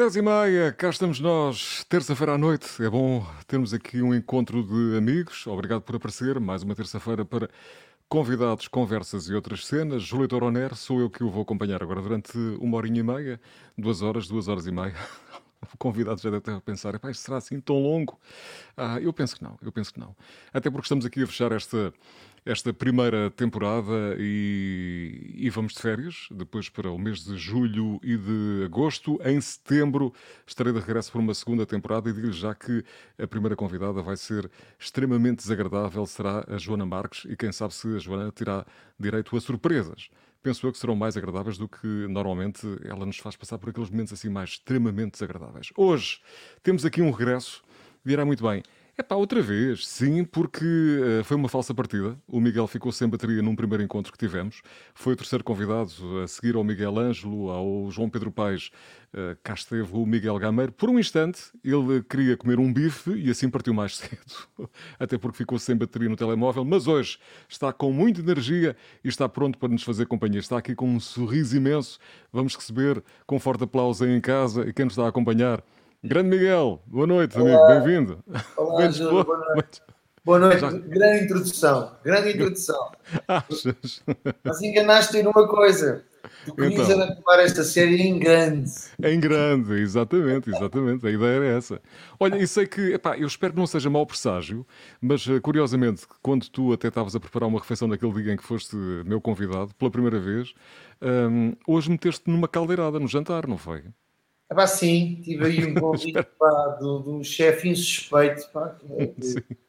Dez e meia, cá estamos nós, terça-feira à noite. É bom termos aqui um encontro de amigos. Obrigado por aparecer. Mais uma terça-feira para convidados, conversas e outras cenas. Júlio Toroner, sou eu que o vou acompanhar agora durante uma horinha e meia, duas horas, duas horas e meia. O convidado já deve estar a pensar, será assim tão longo? Ah, eu penso que não, eu penso que não. Até porque estamos aqui a fechar esta esta primeira temporada e, e, vamos de férias, depois para o mês de julho e de agosto. Em setembro estarei de regresso para uma segunda temporada e digo já que a primeira convidada vai ser extremamente desagradável, será a Joana Marques e quem sabe se a Joana terá direito a surpresas. Penso eu que serão mais agradáveis do que normalmente ela nos faz passar por aqueles momentos assim mais extremamente desagradáveis. Hoje temos aqui um regresso, virá muito bem. É pá, outra vez, sim, porque uh, foi uma falsa partida. O Miguel ficou sem bateria num primeiro encontro que tivemos. Foi o terceiro convidado a seguir ao Miguel Ângelo, ao João Pedro Paes. Uh, cá esteve o Miguel Gameiro. Por um instante, ele queria comer um bife e assim partiu mais cedo. Até porque ficou sem bateria no telemóvel. Mas hoje está com muita energia e está pronto para nos fazer companhia. Está aqui com um sorriso imenso. Vamos receber com forte aplauso aí em casa e quem nos está a acompanhar. Grande Miguel, boa noite, amigo, bem-vindo. Olá, Júlio, boa noite. Boa noite, Já... grande introdução, grande introdução. Achas? Mas enganaste numa coisa. Tu querias então, acabar esta série em grande. Em grande, exatamente, exatamente. A ideia era essa. Olha, e sei que, epá, eu espero que não seja mau presságio, mas eh, curiosamente, quando tu até estavas a preparar uma refeição naquele dia em que foste meu convidado, pela primeira vez, um, hoje meteste numa caldeirada no jantar, não foi? É pá, sim, tive aí um convite pá, de, de um chefe insuspeito pá, que,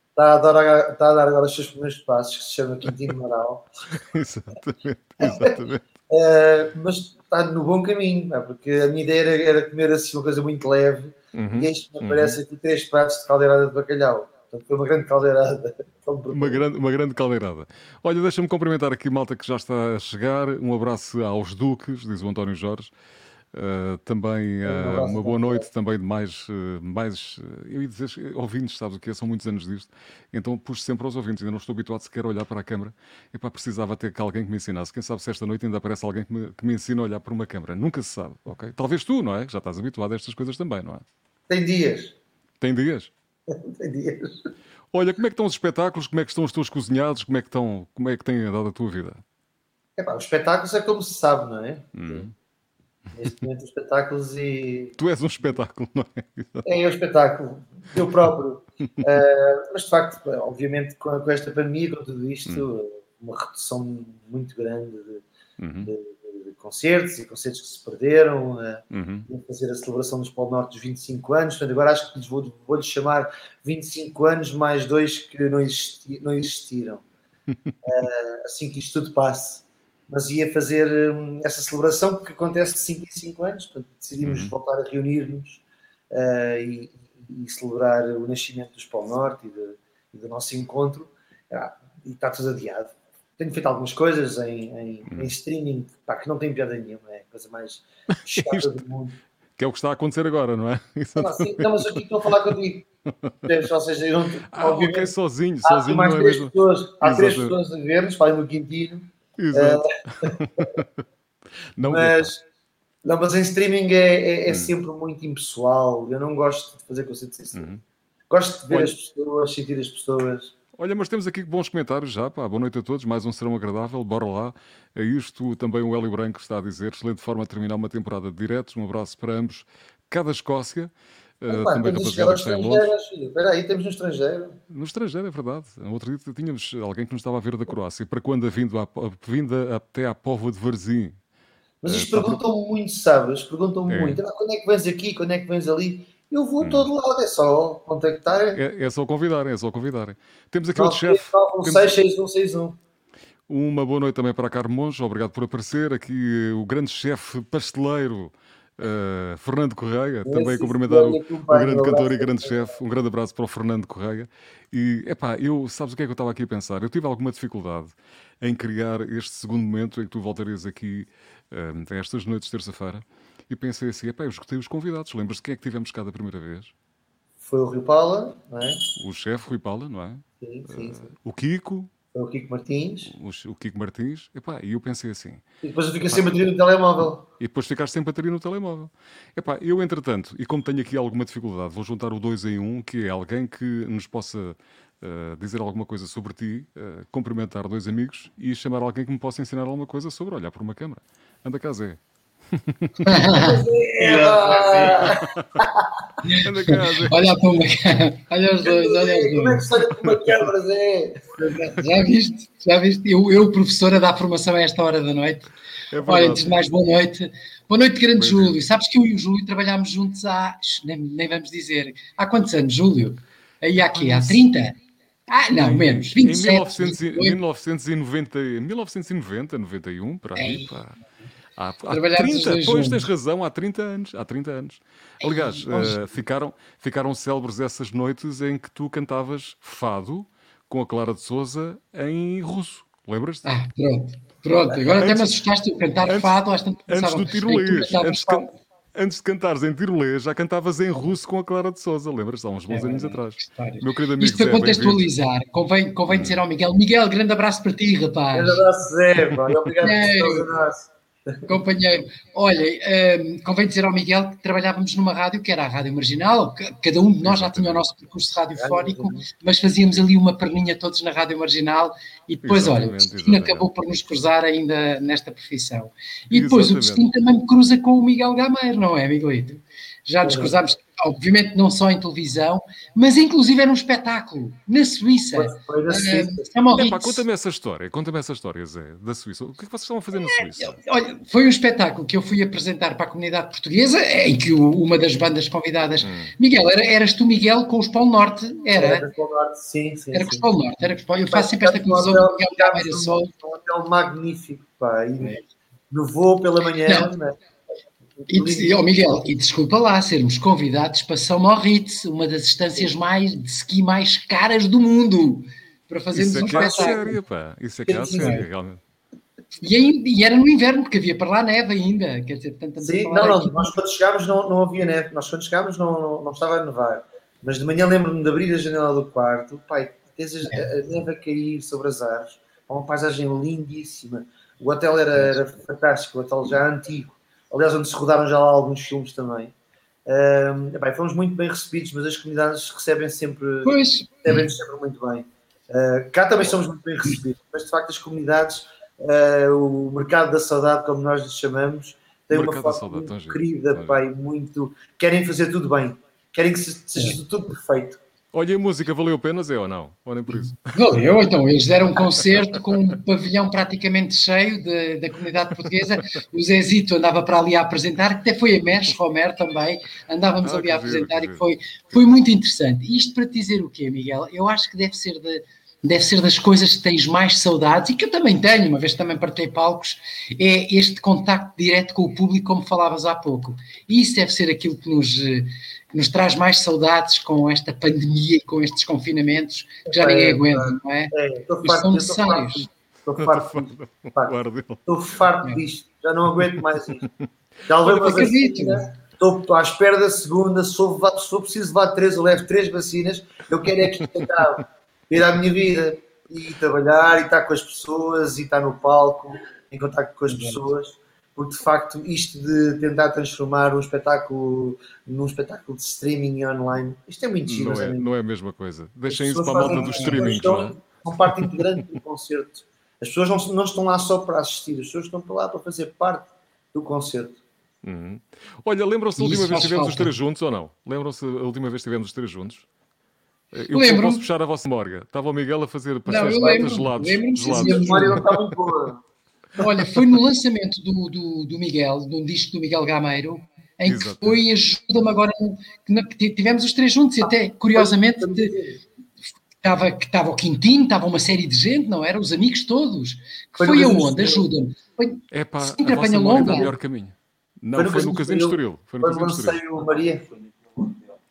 está, a dar, está a dar agora os seus primeiros passos, que se chama Quintino Moral. exatamente, exatamente. uh, mas está no bom caminho, pá, porque a minha ideia era, era, comer assim uma coisa muito leve uhum, e este me uhum. aparece aqui três pratos de caldeirada de bacalhau. Portanto, foi uma grande caldeirada. Uma grande, uma grande caldeirada. Olha, deixa-me cumprimentar aqui malta que já está a chegar. Um abraço aos Duques, diz o António Jorge. Uh, também uh, uma boa noite também de mais, uh, mais eu ia dizer ouvintes, sabes o que é? São muitos anos disto, então puxo sempre aos ouvintes, ainda não estou habituado sequer a olhar para a câmara e para precisava ter que alguém que me ensinasse. Quem sabe se esta noite ainda aparece alguém que me, que me ensina a olhar para uma câmara. Nunca se sabe, ok? Talvez tu, não é? Já estás habituado a estas coisas também, não é? Tem dias. Tem dias? Tem dias. Olha, como é que estão os espetáculos? Como é que estão os teus cozinhados? Como é que, estão, como é que tem dado a tua vida? É pá, os espetáculos é como se sabe, não é? Hum neste momento espetáculos e. Tu és um espetáculo, não é? É, é um espetáculo, eu próprio. uh, mas de facto, obviamente, com, com, esta pandemia, com tudo isto, hum. uma redução muito grande de, uhum. de, de, concertos e concertos que se perderam, uh, uhum. fazer a celebração dos Polo Norte dos 25 anos. Portanto, agora acho que lhes vou, vou chamar 25 anos mais dois que não, existi, não existiram. Uh, assim que isto tudo passe mas ia fazer hum, essa celebração que acontece de 5 em 5 anos, portanto decidimos uhum. voltar a reunir-nos uh, e, e, celebrar o nascimento do Espol Norte e, de, e, do nosso encontro, ah, e está tudo adiado. Tenho feito algumas coisas em, em, uhum. em streaming pá, que não tem piada nenhuma, é a coisa mais chata do mundo. Que é o que está a acontecer agora, não é? Não, assim, não mas aqui estou a falar contigo. Ou seja, eu, ah, ok, sozinho, sozinho há mais é três mesmo. Pessoas, há três pessoas a ver-nos, falem no Quintino, Exato. Uh, não mas, não, mas em streaming é, é, é hum. sempre muito impessoal. Eu não gosto de fazer concertos assim. Uhum. Gosto de ver Olha, as pessoas, sentir as pessoas. Olha, mas temos aqui bons comentários já. Pá. Boa noite a todos. Mais um serão agradável. Bora lá. É isto também o Hélio Branco está a dizer. Excelente forma de terminar uma temporada de diretos. Um abraço para ambos. Cada Escócia. Uh, também rapaziada que está em Londres. Espera aí, temos no estrangeiro. No estrangeiro, é verdade. No outro dia tínhamos alguém que nos estava a ver da Croácia. Para quando a vinda, a, vinda até à Póvoa de Varzim. Mas eles uh, perguntam para... muito, sabes? Perguntam é. muito. Ah, quando é que vens aqui? Quando é que vens ali? Eu vou hum. todo lado, é só contactar. É, é só convidarem, é só convidarem. Temos aqui outro chefe. 96161. Uma boa noite também para a Carmo Monge, obrigado por aparecer. Aqui o grande chefe pasteleiro Uh, Fernando Correia, Esse também cumprimentar o, o grande cantor e grande chefe. Um grande abraço para o Fernando Correia. E, epá, eu, sabes o que é que eu estava aqui a pensar? Eu tive alguma dificuldade em criar este segundo momento em que tu voltarias aqui uh, estas noites de terça-feira e pensei assim, epá, eu escutei os convidados. Lembras-te quem é que tivemos cá da primeira vez? Foi o Rui Paula, não é? O chefe Rui Paula, não é? Sim, sim, sim. Uh, o Kiko, Foi o Kiko Martins. O, o Kiko Martins. Epá, e eu pensei assim. E depois fica sem bateria no telemóvel. E depois ficaste sem bateria no telemóvel. Epá, eu, entretanto, e como tenho aqui alguma dificuldade, vou juntar o 2 em 1, um, que é alguém que nos possa uh, dizer alguma coisa sobre ti, uh, cumprimentar dois amigos e chamar alguém que me possa ensinar alguma coisa sobre olhar por uma câmara. Anda cá, Zé. Cá, Zé. Olha para uma câmara. Olha os dois, olha os dois. Como é que para uma câmara, Zé? Já viste? Já viste? Eu, eu, professora, da formação a esta hora da noite. É olha, antes de mais, boa noite. Boa noite, grande Bem Júlio. Sabes que eu e o Júlio trabalhámos juntos há, nem, nem vamos dizer, há quantos anos, Júlio? Aí há aqui, há 30? Ah, não, menos, 27. Em 1990, 1990 91, para aí, pá. Há, há 30, pois tens razão, há 30 anos. Há 30 anos. Aliás, uh, ficaram, ficaram célebres essas noites em que tu cantavas fado com a Clara de Souza em russo. Lembras-te? Ah, pronto. Pronto, agora antes, até me assustaste a cantar antes, fado. Antes do tirolês. Antes, antes de cantares em tirolês, já cantavas em russo com a Clara de Souza, lembras-te? Há uns bons é, anos atrás. Meu querido amigo Isto para contextualizar, convém, convém dizer ao Miguel, Miguel, grande abraço para ti, rapaz. Grande abraço, Zé, obrigado por abraço. Companheiro, olha, um, convém dizer ao Miguel que trabalhávamos numa rádio que era a Rádio Marginal, cada um de nós já tinha o nosso percurso radiofónico, mas fazíamos ali uma perninha todos na Rádio Marginal e depois, exatamente, olha, o destino exatamente. acabou por nos cruzar ainda nesta profissão. E depois exatamente. o destino também me cruza com o Miguel Gameiro, não é, Miguelito? Já nos cruzámos obviamente não só em televisão, mas inclusive era um espetáculo na Suíça. Foi, na Suíça. Uh, conta-me essa história, conta-me essa história, Zé, da Suíça. O que é que vocês estão a fazer na é, Suíça? Olha, foi um espetáculo que eu fui apresentar para a comunidade portuguesa, em que o, uma das bandas convidadas, hum. Miguel, era, eras tu, Miguel, com os Polo Norte? Era? Era com o Polo Norte, sim, sim. Era com os Polo Norte, era com Eu faço sempre esta confusão com Miguel Câmara Sol. Um hotel magnífico, pá. E é. no voo pela manhã, né? E, oh Miguel, e desculpa lá sermos convidados para São Moritz, uma das estâncias mais de ski mais caras do mundo, para fazermos Isso é um é espetáculo. Sério, pá. Isso é que é sério, realmente. E, e, era no inverno, porque havia para lá neve ainda. Quer dizer, portanto, Sim, não, não, aqui. nós quando chegámos não, não havia neve, nós quando chegámos não, não, não estava a nevar. Mas de manhã lembro-me de abrir a janela do quarto, pai, tens a, a neve a cair sobre as árvores, uma paisagem lindíssima. O hotel era, era fantástico, o hotel já antigo aliás, onde se rodaram já lá alguns filmes também. Um, bem, fomos muito bem recebidos, mas as comunidades recebem sempre, recebem sempre muito bem. Uh, cá também somos muito bem recebidos, mas de facto as comunidades, uh, o mercado da saudade, como nós lhe chamamos, tem uma forma muito querida, pai, muito. Querem fazer tudo bem, querem que seja tudo perfeito. Olha, a música valeu a pena, Zé, ou não? Ou nem por isso? Valeu, então, eles deram um concerto com um pavilhão praticamente cheio de, da comunidade portuguesa. O Zezito andava para ali a apresentar, que até foi a Mersch Romer também, andávamos ah, ali a apresentar e foi, foi muito interessante. Isto para te dizer o quê, Miguel? Eu acho que deve ser de, deve ser das coisas que tens mais saudades e que eu também tenho, uma vez também partei palcos, é este contacto direto com o público, como falavas há pouco. E isso deve ser aquilo que nos, nos traz mais saudades com esta pandemia e com estes confinamentos que já ninguém aguenta, não é? é estou farto, são necessários. Estou farto, estou farto é. disto, já não aguento mais isto. Já vacina, estou à espera da segunda, se for, se for preciso levar três, eu levo três vacinas, eu quero é que isto acabe, ir à minha vida e trabalhar e estar com as pessoas e estar no palco em contato com as pessoas porque de facto isto de tentar transformar um espetáculo num espetáculo de streaming online, isto é muito giro. Não, é, não é a mesma coisa. Deixem isso para a malta do streaming. Estão, é? São parte integrante do concerto. As pessoas não, não estão lá só para assistir, as pessoas estão lá para fazer parte do concerto. Uhum. Olha, lembram-se da última vez que estivemos os três juntos ou não? Lembram-se a última vez que estivemos os três juntos? Eu lembro. posso puxar a vossa memória. Estava o Miguel a fazer pastéis de nata gelados. Lembro-me, a memória não está muito boa. Olha, foi no lançamento do, do, do Miguel, de um disco do Miguel Gameiro, em que foi ajuda-me agora, que tivemos os três juntos, e até, curiosamente, estava, que estava o Quintino, estava uma série de gente, não era? Os amigos todos. Que foi, foi aonde? Ajuda-me. Foi é pá, a vossa longa. melhor caminho. Não, foi no, foi no Casino Estoril. Foi no Casino Estoril. Maria.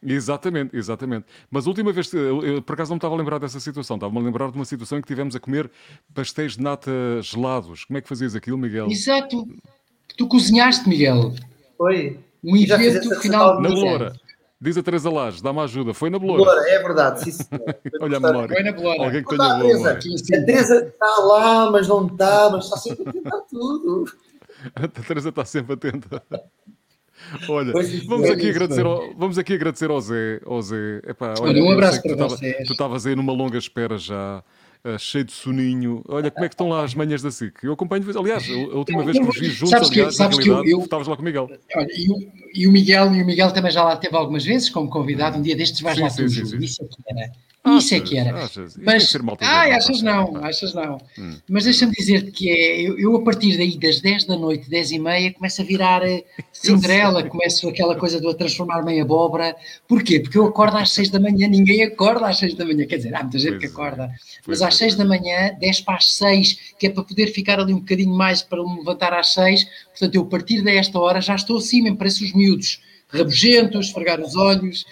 Exatamente, exatamente. Mas a última vez, eu, eu, por acaso não me estava a lembrar dessa situação, estava-me a lembrar de uma situação em que tivemos a comer pastéis de nata gelados. Como é que fazias aquilo, Miguel? Exato. Tu cozinhaste, Miguel. Foi. Um evento final Na Loura. Diz a Teresa Lage, dá-me ajuda. Foi na Beloura. é verdade, sim, Olha a memória. Foi na Beloura. Alguém que tenha boa Teresa. A Teresa está lá, mas não está, mas está sempre a tentar tudo. A Teresa está sempre atenta. Olha, vamos aqui, agradecer ao, vamos aqui agradecer ao Zé. Ao Zé. Epá, olha, um abraço para vocês. Tu estavas aí numa longa espera já. Uh, cheio de soninho. Olha como é que estão lá as manhãs da SIC. Eu acompanho, aliás, a última vez que os vi juntos, sabes aliás, que, sabes na realidade, que eu, eu, estavas lá com o Miguel. Olha, e, o, e, o Miguel, e o Miguel também já lá teve algumas vezes como convidado. Um dia destes vais sim, lá sim, tu, sim, Isso aqui era. Isso é que era. Achas, mas, ah, achas não, achas não. Hum. Mas deixa-me dizer-te que é, eu, eu, a partir daí das 10 da noite, 10 e meia, começo a virar eh, Cinderela, começo aquela coisa de eu transformar-me em abóbora. Porquê? Porque eu acordo às 6 da manhã, ninguém acorda às 6 da manhã, quer dizer, há muita gente pois que é. acorda, é. mas às 6 da manhã, 10 para as 6, que é para poder ficar ali um bocadinho mais para me levantar às 6, portanto eu a partir desta hora já estou assim, mesmo parece os miúdos rabugento, esfregar os olhos.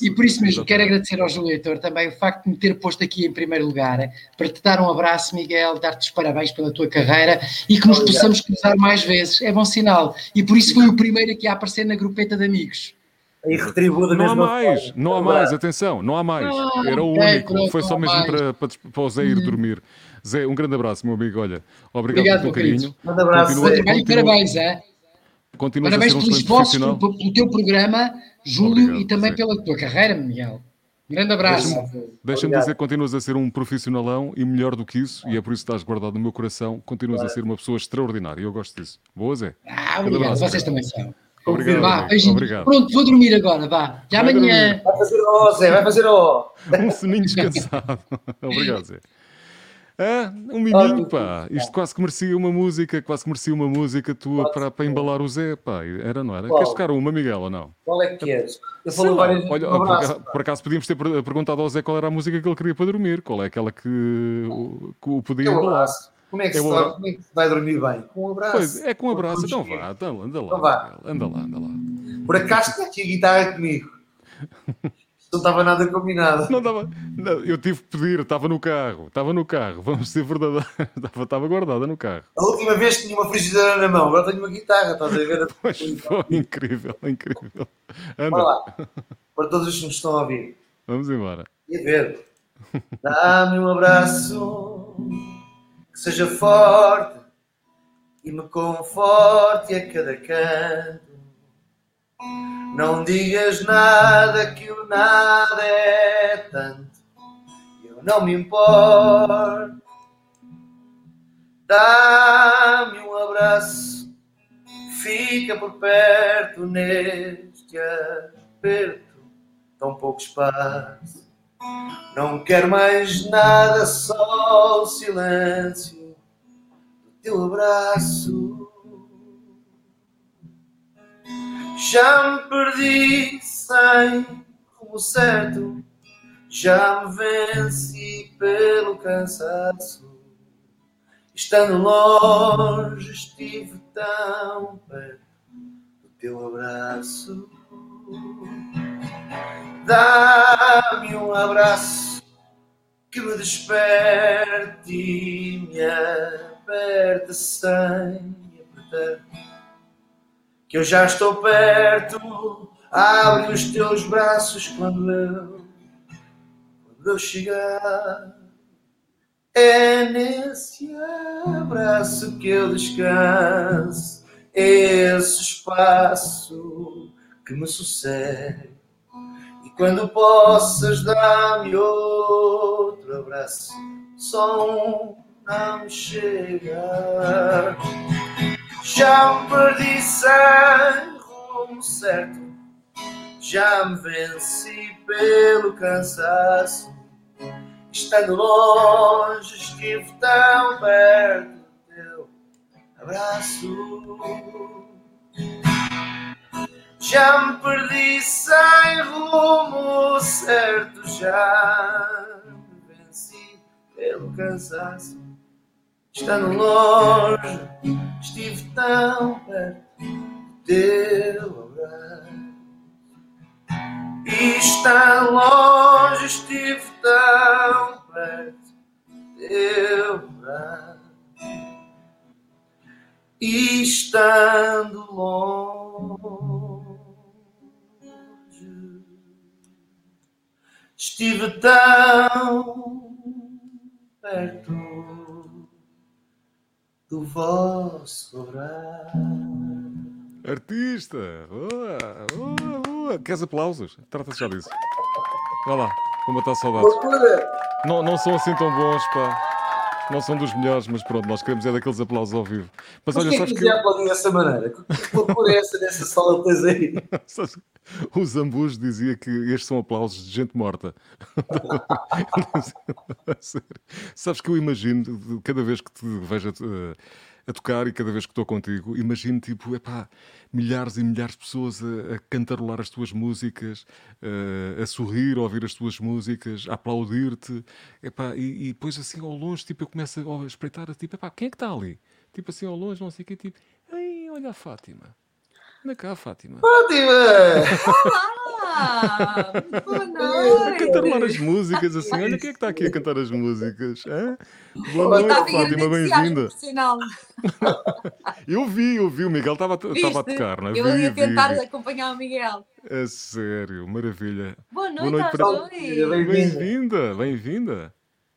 e por isso mesmo quero agradecer ao Júlio Heitor também o facto de me ter posto aqui em primeiro lugar, para te dar um abraço, Miguel, dar-te os parabéns pela tua carreira e que nos possamos cruzar mais vezes. É bom sinal. E por isso foi o primeiro aqui a aparecer na grupeta de amigos. E retribua da não há mais, forma. não há mais, atenção, não há mais. Ah, Era o único, foi só mesmo para, para, para o Zé ir uhum. dormir. Zé, um grande abraço, meu amigo. Olha, obrigado, obrigado pelo teu carinho. Um abraço. Continua, continua, parabéns, é? Continuas Parabéns um pelo esforço, pelo, pelo, teu programa, Júlio, Obrigado, e também sim. pela tua carreira, Miguel. Grande abraço. Deixa-me deixa dizer que continuas a ser um profissionalão e melhor do que isso, e é por isso que estás guardado no meu coração, continuas a ser uma pessoa extraordinária. Eu gosto disso. Boa, Zé. Ah, obrigado. Abraço, Vocês também são. Obrigado. Vá, obrigado. Pronto, vou dormir agora, vá. Já amanhã. Vai fazer o Zé, vai fazer o. Um soninho descansado. obrigado, Zé. Ah, um miminho, pá. Isto quase que merecia uma música, quase que merecia uma música tua para, para embalar o Zé, pá. Era, não era? Qual? Queres tocar uma, Miguel, ou não? Qual é que queres? Eu falo várias Olha, um abraço, por, por, acaso podíamos ter perguntado ao Zé qual era a música que ele queria para dormir, qual é aquela que, que o podia embalar. Como é, que é se vai, como é que se vai dormir bem? Com um abraço. Pois, é com um abraço. Então vá, então, anda lá. Então vá. Anda lá, anda lá. Por acaso tinha aqui a guitarra comigo. Não estava nada combinado. Não estava. Eu tive que pedir, estava no carro, estava no carro, vamos ser verdadeiros. Estava, estava guardada no carro. A última vez tinha uma frigideira na mão, agora tenho uma guitarra, estás a ver? Pois foi incrível, incrível. Anda. Lá, para todos os que nos estão a ouvir. Vamos embora. E a ver. Dá-me um abraço que seja forte e me conforte a cada canto não digas nada que o nada é tanto. Eu não me importo. Dá-me um abraço. Fica por perto neste aperto. Tão pouco espaço. Não quero mais nada, só o silêncio do teu abraço. Já me perdi sem rumo certo, já me venci pelo cansaço. Estando longe, estive tão perto do teu abraço. Dá-me um abraço que me desperte e me aperte sem apertar que eu já estou perto. Abre os teus braços quando eu, quando eu chegar. É nesse abraço que eu descanso, esse espaço que me sucede. E quando possas dar-me outro abraço, só um não chega. Já me perdi sem rumo certo, já me venci pelo cansaço. Estando longe, estive tão perto do teu abraço. Já me perdi sem rumo certo, já me venci pelo cansaço. Estando longe, estive tão perto do teu. E estando longe, estive tão perto do teu. E estando longe. estive tão perto do vosso abraço. Artista! Boa, boa, boa. Queres aplausos? Trata-se já disso. Vai lá, vou matar saudades. Não, não são assim tão bons, pá. Não são dos melhores, mas pronto, nós queremos é daqueles aplausos ao vivo. Mas, mas olha, sabes que. aplaudir dessa maneira? Que loucura é essa nessa sala que tens aí? o Zambus dizia que estes são aplausos de gente morta. sabes que eu imagino, cada vez que te vejo a, a tocar e cada vez que estou contigo, imagino tipo, epá, milhares e milhares de pessoas a, a cantarolar as tuas músicas, a, a sorrir, a ouvir as tuas músicas, a aplaudir-te, epá, e, e depois assim ao longe, tipo, eu começo a espreitar, tipo, epá, quem é que está ali? Tipo assim ao longe, não sei o que, tipo, ei, olha a Fátima. Anda cá, Fátima. Fátima! Olá! Boa noite! Cantarolar as músicas assim. Olha quem é que está aqui a cantar as músicas. Hã? Boa noite, Fátima, bem-vinda. eu vi, eu vi. O Miguel estava a tocar, não é? Eu ia tentar vi. acompanhar o Miguel. É sério, maravilha. Boa noite, Boa noite para... Bem-vinda, bem-vinda.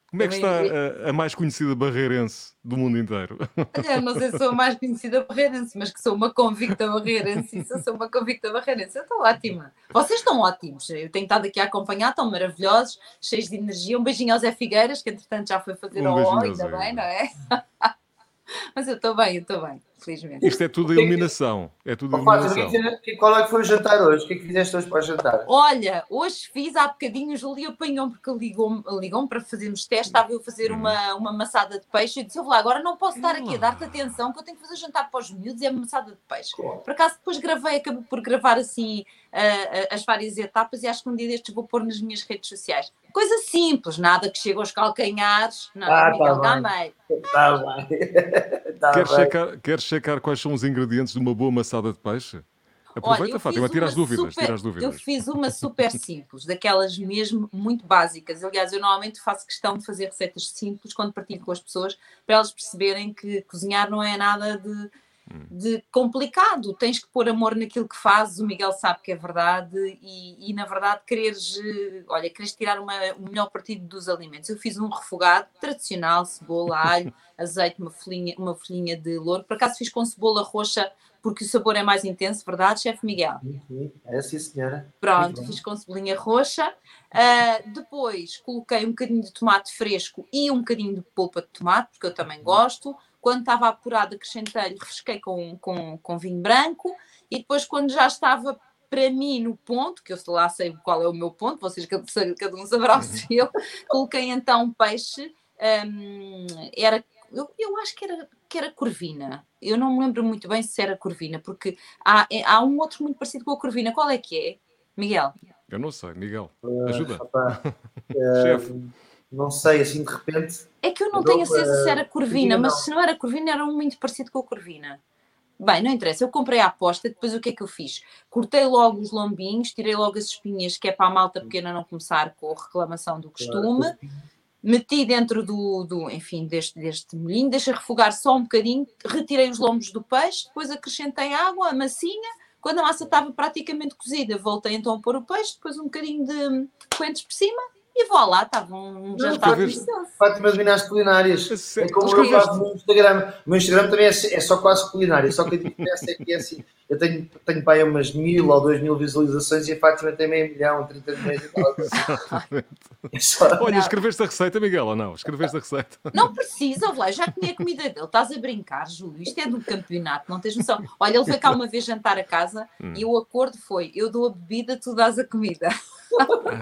Como é que está a, a, mais conhecida barreirense do mundo inteiro? Olha, não sei se sou a mais conhecida barreirense, mas que sou uma convicta barreirense. Se eu sou uma convicta barreirense, eu estou ótima. Vocês estão ótimos. Eu tenho estado aqui a acompanhar, estão maravilhosos, cheios de energia. Um beijinho ao Zé Figueiras, que entretanto já foi fazer um o O, ainda bem, não é? Mas eu estou bem, eu estou bem, felizmente. Isto é tudo iluminação. É tudo iluminação. qual é que foi o jantar hoje? O que é que fizeste hoje para o jantar? Olha, hoje fiz há bocadinho, o Júlio apanhou porque ligou-me ligou para fazermos teste, estava eu a fazer uma, uma maçada de peixe e disse, lá, agora não posso estar aqui a dar-te atenção que eu tenho que fazer jantar para os miúdos e é uma maçada de peixe. Por acaso depois gravei, acabei por gravar assim uh, as várias etapas e acho que um dia destes vou pôr nas minhas redes sociais. Coisa simples, nada que chegue aos calcanhares, nada ah, Miguel tá. Está bem. tá queres, bem. Checar, queres checar quais são os ingredientes de uma boa maçada de peixe? Aproveita, Olha, Fátima, tira as, dúvidas, super, tira as dúvidas. Eu fiz uma super simples, daquelas mesmo muito básicas. Aliás, eu normalmente faço questão de fazer receitas simples quando partilho com as pessoas, para elas perceberem que cozinhar não é nada de de complicado. Tens que pôr amor naquilo que fazes, o Miguel sabe que é verdade, e, e na verdade quereres, eh, olha, quereres tirar uma, o melhor partido dos alimentos. Eu fiz um refogado tradicional, cebola, alho, azeite, uma folhinha, uma folhinha de louro. Por acaso fiz com cebola roxa, porque o sabor é mais intenso, verdade, chefe Miguel? É sim, senhora. Pronto, fiz com cebolinha roxa. Uh, depois coloquei um bocadinho de tomate fresco e um bocadinho de polpa de tomate, porque eu também gosto quando estava apurado, acrescentei-lhe, refresquei com, com, com vinho branco e depois, quando já estava para mim no ponto, que eu lá sei qual é o meu ponto, vocês cada, cada um saberá o seu, coloquei então peixe, um, era, eu, eu acho que era, que era corvina, eu não me lembro muito bem se era corvina, porque há, é, há um outro muito parecido com a corvina, qual é que é, Miguel? Eu não sei, Miguel, ah, ajuda. Uh, Chefe. Não sei, assim de repente. É que eu não tenho a certeza se era Corvina, mas se não era Corvina, era um muito parecido com a Corvina. Bem, não interessa, eu comprei a aposta, depois o que é que eu fiz? Cortei logo os lombinhos, tirei logo as espinhas, que é para a malta pequena não começar com a reclamação do costume. Meti dentro do, do enfim, deste, deste molhinho, deixei refogar só um bocadinho, retirei os lombos do peixe, depois acrescentei água, a massinha. Quando a massa estava praticamente cozida, voltei então a pôr o peixe, depois um bocadinho de coentros por cima e vou lá, estava um jantar delicioso. Fátimas Minas Culinárias. É como eu faço no Instagram. O meu Instagram também é, é só quase culinária. Só que a diferença é que é assim. Eu tenho, tenho para aí umas mil ou dois mil visualizações e a Fátima tem meio milhão, 30 milhões e tal. É só... Olha, escreveste a receita, Miguel, ou não? Escreveste a receita. Não precisa, lá, já comi a comida dele. Estás a brincar, Júlio. Isto é do campeonato, não tens noção. Olha, ele foi cá uma vez jantar a casa hum. e o acordo foi: eu dou a bebida, tu dás a comida.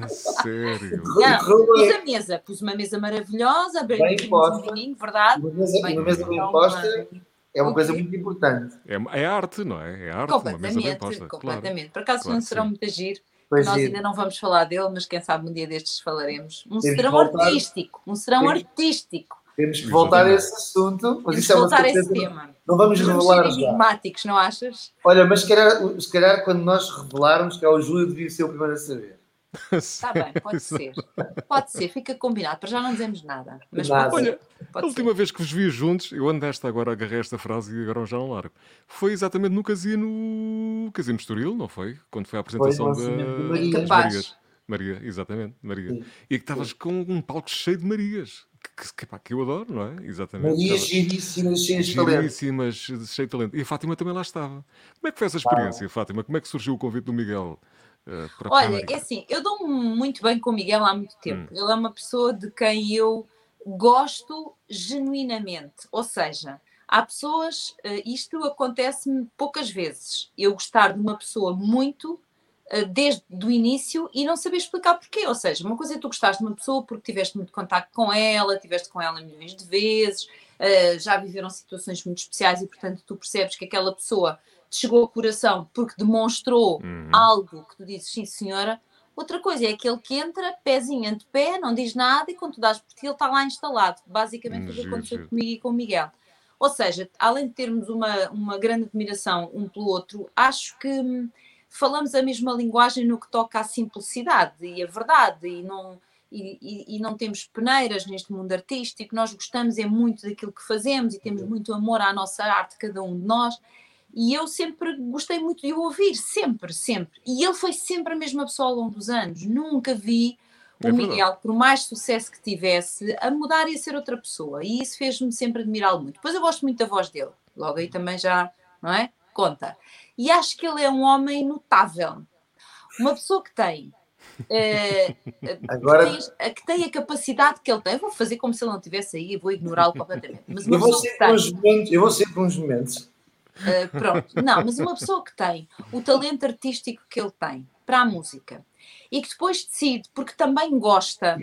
É sério? Não, pus a mesa, pus uma mesa maravilhosa, bem posta, verdade? Uma mesa bem, uma mesa bem posta é uma coisa muito importante. É, é arte, não é? É arte, uma mesa bem posta. Completamente. Claro. Por acaso claro, não será muito agir. Pois nós ainda não vamos falar dele, mas quem sabe um dia destes falaremos. Um serão voltar... artístico, um serão Temos... artístico. Temos que voltar a esse assunto. Mas Temos isso é voltar a esse tema. Não vamos revelar já. enigmáticos, não achas? Olha, mas se calhar, se calhar quando nós revelarmos, que é o Júlio devia ser o primeiro a saber. Está bem, pode ser. Pode ser, fica combinado. Para já não dizemos nada. Mas nada. Pode Olha, pode a última ser. vez que vos vi juntos, eu ando nesta agora, agarrei esta frase e agora já não largo. Foi exatamente no casino, casino Estoril, não foi? Quando foi a apresentação foi, da, das Marias. Maria, exatamente, Maria. Sim. E que estavas com um palco cheio de Marias. Que, que, pá, que eu adoro, não é? Exatamente. Marias giríssimas, cheias de talento. Giríssimas, cheias de talento. E a Fátima também lá estava. Como é que foi essa experiência, ah. Fátima? Como é que surgiu o convite do Miguel? Uh, Olha, é assim, eu dou muito bem com o Miguel há muito tempo. Hum. Ele é uma pessoa de quem eu gosto genuinamente. Ou seja, há pessoas, uh, isto acontece-me poucas vezes. Eu gostar de uma pessoa muito eh, desde o início e não saber explicar porquê. Ou seja, uma coisa é tu gostaste de uma pessoa porque tiveste muito contato com ela, tiveste com ela milhões de vezes, já viveram situações muito especiais e, portanto, tu percebes que aquela pessoa te chegou ao coração porque demonstrou uhum. algo que tu dizes, sim, senhora. Outra coisa é aquele que entra, pezinho ante pé, não diz nada e quando tu dás por ti ele está lá instalado. Basicamente, o que aconteceu comigo e com o Miguel. Ou seja, além de termos uma, uma grande admiração um pelo outro, acho que hum, falamos a mesma linguagem no que toca à simplicidade e a verdade e não, e, e, e, não temos peneiras neste mundo artístico, nós gostamos é muito daquilo que fazemos e temos muito amor à nossa arte, cada um de nós. E eu sempre gostei muito de o ouvir, sempre, sempre. E ele foi sempre a mesma pessoa ao longo dos anos. Nunca vi o é Miguel, por mais sucesso que tivesse, a mudar e a ser outra pessoa. E isso fez-me sempre admirá-lo muito. Depois eu gosto muito da voz dele. Logo aí também já, não é? Conta e acho que ele é um homem notável. Uma pessoa que tem. Uh, Agora... que, tem, que tem a capacidade que ele tem. Eu vou fazer como se ele não estivesse aí e vou ignorá-lo completamente. Mas eu, vou ser tem, uns momentos, eu vou ser por uns momentos. Uh, pronto, não, mas uma pessoa que tem o talento artístico que ele tem para a música e que depois decide, porque também gosta,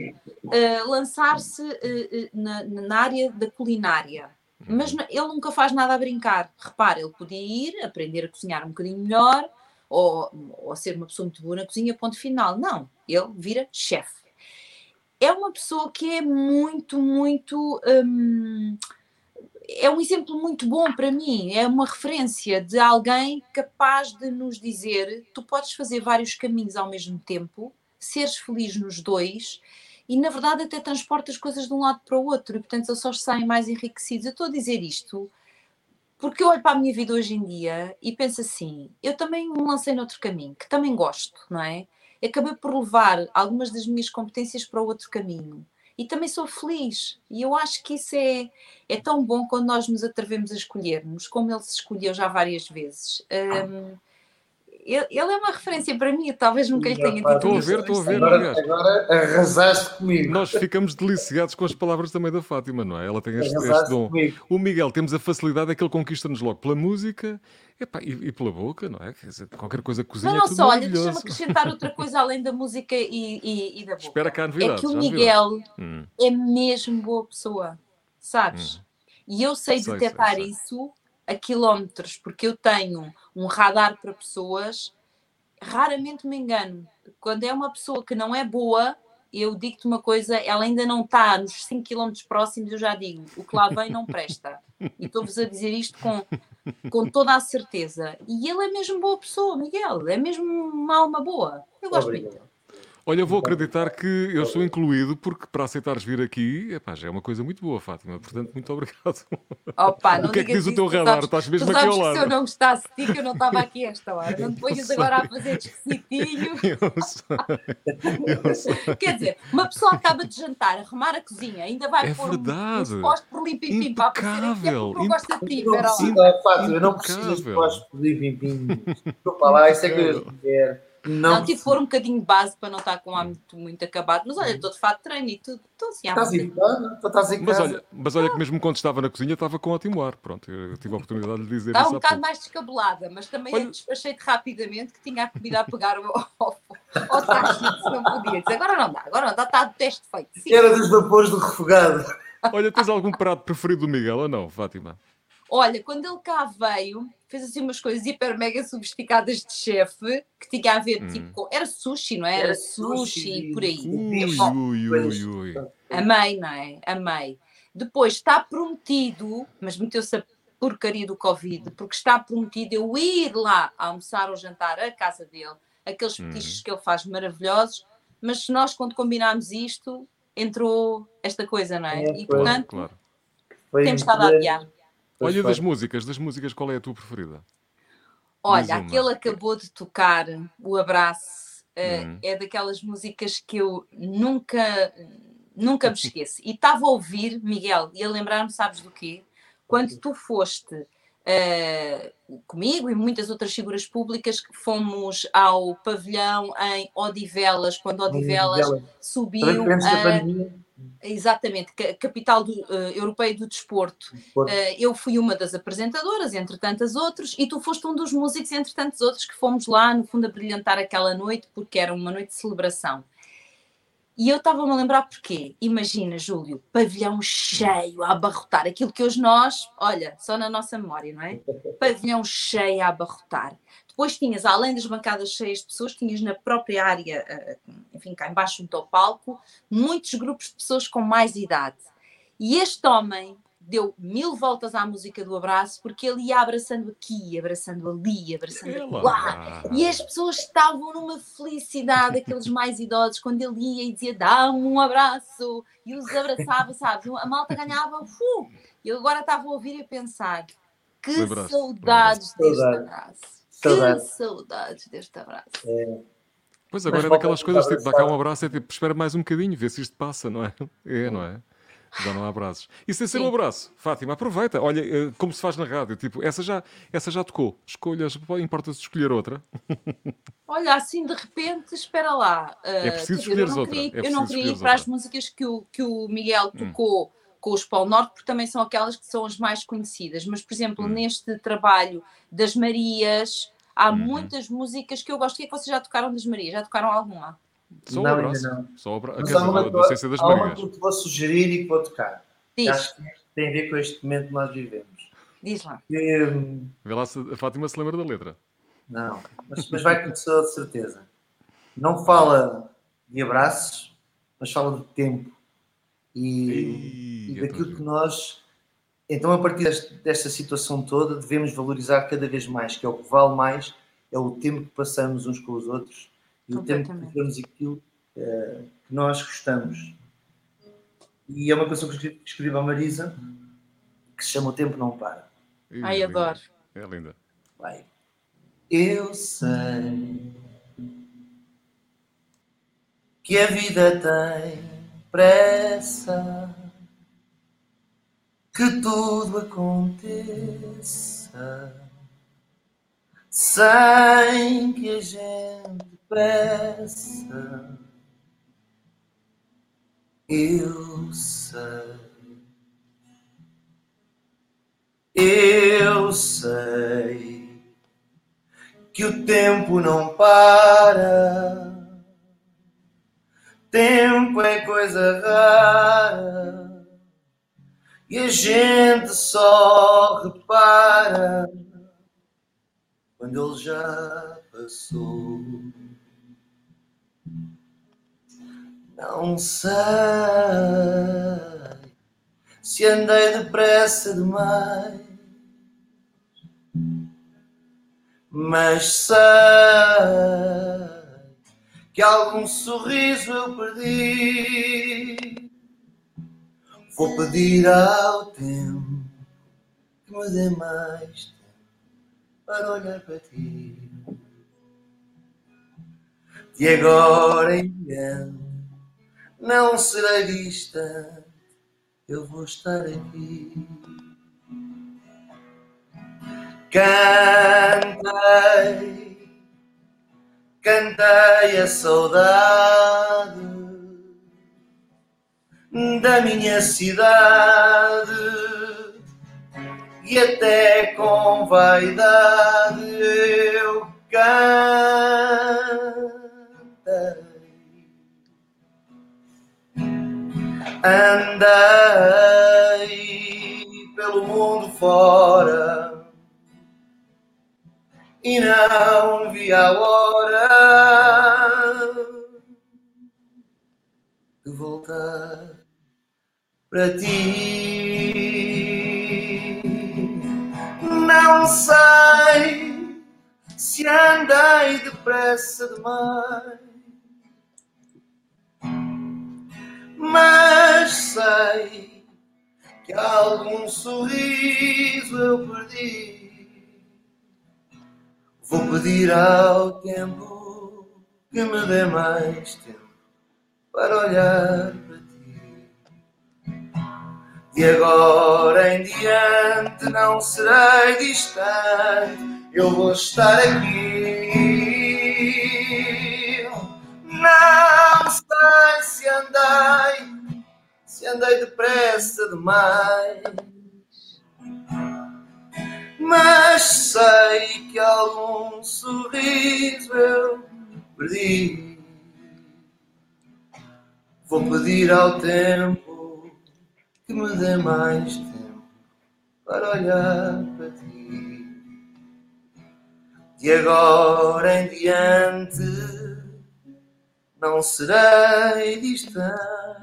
uh, lançar-se uh, na, na, área da culinária. Mas ele nunca faz nada a brincar. Repara, ele podia ir aprender a cozinhar um bocadinho melhor ou, ou ser uma pessoa muito boa na cozinha, ponto final. Não, ele vira chefe. É uma pessoa que é muito, muito. Hum, é um exemplo muito bom para mim. É uma referência de alguém capaz de nos dizer: tu podes fazer vários caminhos ao mesmo tempo, seres feliz nos dois e na verdade até transporta as coisas de um lado para o outro e portanto eles só saem mais enriquecidos. Eu estou a dizer isto porque eu olho para a minha vida hoje em dia e penso assim, eu também me lancei noutro caminho, que também gosto, não é? Acabei por levar algumas das minhas competências para outro caminho e também sou feliz. E eu acho que isso é, é tão bom quando nós nos atrevemos a escolhermos, como ele se escolheu já várias vezes. Um, ele, é uma referência para mim, talvez nunca lhe tenha dito. Estou a ver, estou a ver. Agora, agora arrasaste comigo. Nós ficamos deliciados com as palavras também da Fátima, não é? Ela tem este, este dom. Comigo. O Miguel, temos a facilidade é que ele conquista-nos logo pela música epá, e, e, pela boca, não é? Quer dizer, qualquer coisa cozinha. Não, não só, olha, deixa-me acrescentar outra coisa além da música e, e, e da boca. Espera cá a novidade. É que o Miguel hum. é mesmo boa pessoa, sabes? Hum. E eu sei, sei detectar sei, sei. isso a quilómetros, porque eu tenho um radar para pessoas, raramente me engano. Quando é uma pessoa que não é boa, eu digo-te uma coisa, ela ainda não está nos 5 km próximos, eu já digo, o que lá vem não presta. E estou-vos a dizer isto com, com toda a certeza. E ele é mesmo boa pessoa, Miguel, é mesmo uma alma boa. Eu gosto Obrigado. muito. Olha, eu vou acreditar que eu sou incluído, porque para aceitares vir aqui, epá, já é uma coisa muito boa, Fátima. Portanto, muito obrigado. Opa, o que é que diz o teu radar? Estás mesmo aqui ao lado. se eu não gostasse de ti, que eu não estava aqui esta hora. Não te ponhas agora a fazer esquisitinho. Eu sei. Eu sei. Quer dizer, uma pessoa acaba de jantar, arrumar a cozinha, ainda vai é pôr verdade. um posto por limpim-pim para aparecer. É não gosta de ti, Eu não preciso de postos por limpim-pim. Desculpa lá, isso é que eu quero. Não, não tive que pôr um bocadinho de base para não estar com o hábito muito acabado. Mas olha, estou de fato treino e tudo. Estou assim à estás, em, estás em mas olha, mas olha que mesmo quando estava na cozinha estava com ótimo ar. Pronto, eu tive a oportunidade de dizer estava isso. um bocado mais descabelada, mas também olha... despachei-te rapidamente que tinha a comida a pegar ao, ao, ao se não podia. Dizer, agora não dá, agora não dá, está o teste feito. Sim. Era dos vapores do refogado. Olha, tens algum prato preferido do Miguel ou não, Fátima? Olha, quando ele cá veio, fez assim umas coisas hiper mega sofisticadas de chefe que tinha a ver hum. tipo com... era sushi, não é? Era, era sushi, e por aí. Ui, ui, ui, ui. Amei, não é? Amei. Depois está prometido, mas meteu-se a porcaria do Covid, porque está prometido eu ir lá almoçar ou jantar à casa dele, aqueles hum. petiscos hum. que ele faz maravilhosos, mas nós quando combinámos isto, entrou esta coisa, não é? é e portanto, claro. temos estado a adiar. Olha, das músicas, das músicas, qual é a tua preferida? Olha, aquele acabou de tocar, o abraço, uhum. é daquelas músicas que eu nunca, nunca me esqueço. E estava a ouvir, Miguel, e a lembrar-me, sabes do quê? Quando tu foste uh, comigo e muitas outras figuras públicas que fomos ao pavilhão em Odivelas, quando Odivelas subiu. Uh, Exatamente, capital do, uh, europeia do desporto. Uh, eu fui uma das apresentadoras, entre tantas outras, e tu foste um dos músicos, entre tantos outros, que fomos lá, no fundo, a brilhantar aquela noite, porque era uma noite de celebração. E eu estava-me a lembrar porquê. Imagina, Júlio, pavilhão cheio a abarrotar. Aquilo que hoje nós, olha, só na nossa memória, não é? Pavilhão cheio a abarrotar. Depois tinhas, além das bancadas cheias de pessoas, tinhas na própria área, eh, enfim, cá embaixo junto ao palco, muitos grupos de pessoas com mais idade. E este homem deu mil voltas à música do abraço, porque ele ia abraçando aqui, abraçando ali, abraçando lá. E as pessoas estavam numa felicidade, aqueles mais idosos, quando ele ia e dizia dá-me um abraço, e os abraçava, sabes? A malta ganhava, uh, e eu agora estava a ouvir e a pensar, que saudades deste abraço. Que saudades deste abraço. É. Pois agora Mas, é daquelas coisas, tipo, dá cá um abraço, é tipo, espera mais um bocadinho, vê se isto passa, não é? É, não é? Já não há abraços. E sem ser um abraço, Fátima, aproveita. Olha, eh, como se faz na rádio, tipo, essa já, essa já tocou. Escolhas, importa-se escolher outra. Olha, assim de repente, espera lá. Uh, é preciso escolher outra. Queria, é eu não queria ir para as músicas que o, que o Miguel hum. tocou. Hum com os Polo Norte, porque também são aquelas que são as mais conhecidas. Mas, por exemplo, hum. neste trabalho das Marias, há hum. muitas músicas que eu gosto. O que é que vocês já tocaram das Marias? Já tocaram alguma? Só não, abraço. Não. Só abra... Mas há uma, das há uma que eu te vou sugerir e que vou tocar. Diz. Acho que tem a ver com este momento que nós vivemos. Diz lá. Que, hum, Vê lá se a Fátima se lembra da letra. Não, mas, mas vai conhecer de certeza. Não fala de abraços, mas fala de tempo. E, e daquilo que nós. Então, a partir desta, desta situação toda, devemos valorizar cada vez mais, que é o que vale mais, é o tempo que passamos uns com os outros e o tempo que fazemos aquilo uh, que nós gostamos. E é uma canção que escrevi, escrevi a Marisa que se chama O Tempo Não Para. Ai, adoro. É linda. Vai. Eu sei que a vida tem pressa, que tudo aconteça sem que a gente peça. Eu sei, eu sei que o tempo não para. Tempo é coisa rara e a gente só repara quando ele já passou. Não sei se andei depressa demais, mas sei que algum sorriso eu perdi. Vou pedir ao tempo que me dê mais tempo para olhar para ti. De agora em diante não serei distante, eu vou estar aqui. Cantei, cantei a saudade da minha cidade e até com vaidade eu cantei. Andei pelo mundo fora e não vi a hora de voltar para ti. Não sei se andei depressa demais mas sei que algum sorriso eu perdi. Vou pedir ao tempo que me dê mais tempo para olhar. De agora em diante não serei distante, eu vou estar aqui. Não sei se andei, se andei depressa demais mas sei que algum sorriso eu perdi. Vou pedir ao tempo que me dê mais tempo para olhar para ti. De agora em diante não serei distante.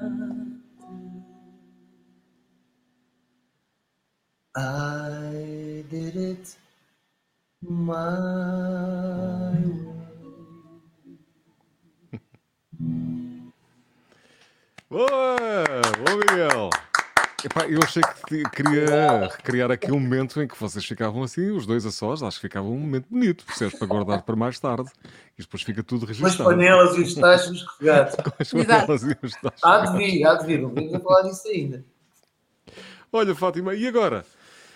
I did it my way. Boa! Boa, Miguel! Epá, eu achei que queria recriar aqui um momento em que vocês ficavam assim, os dois a sós, acho que ficava um momento bonito, percebes, para guardar para mais tarde. E depois fica tudo registrado. Com as panelas e os tachos regados. Com as panelas e os tachos. Há de vir, há de vir, não vamos a falar disso ainda. Olha, Fátima, e agora?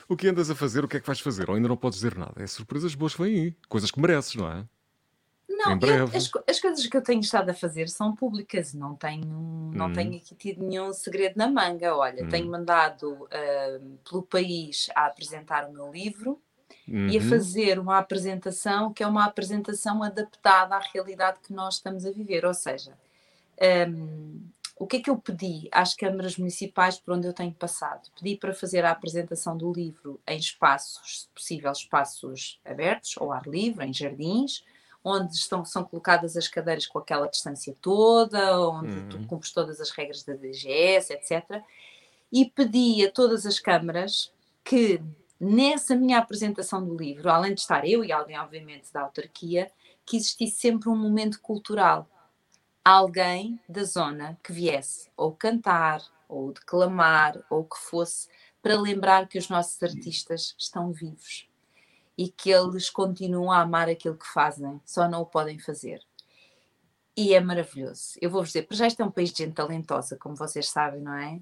O que andas a fazer? O que é que vais fazer? Ou ainda não podes dizer nada? É surpresas boas que vêm aí. Coisas que mereces, não é? Não, eu, as, as, coisas que eu tenho estado a fazer são públicas, não tenho, não hum. tenho aqui tido nenhum segredo na manga. Olha, hum. tenho mandado uh, pelo país a apresentar o meu livro uhum. e a uhum. fazer uma apresentação que é uma apresentação adaptada à realidade que nós estamos a viver. Ou seja, um, o que é que eu pedi às câmaras municipais por onde eu tenho passado? Pedi para fazer a apresentação do livro em espaços, se possível, espaços abertos, ao ar livre, em jardins, onde estão, são colocadas as cadeiras com aquela distância toda, onde uhum. tu cumpres todas as regras da DGS, etc. E pedi a todas as câmaras que, nessa minha apresentação do livro, além de estar eu e alguém, obviamente, da autarquia, que existisse sempre um momento cultural alguém da zona que viesse ou cantar, ou declamar, ou que fosse, para lembrar que os nossos artistas estão vivos e que eles continuam a amar aquilo que fazem, só não o podem fazer. E é maravilhoso. Eu vou-vos dizer, para já este é um país de gente talentosa, como vocês sabem, não é?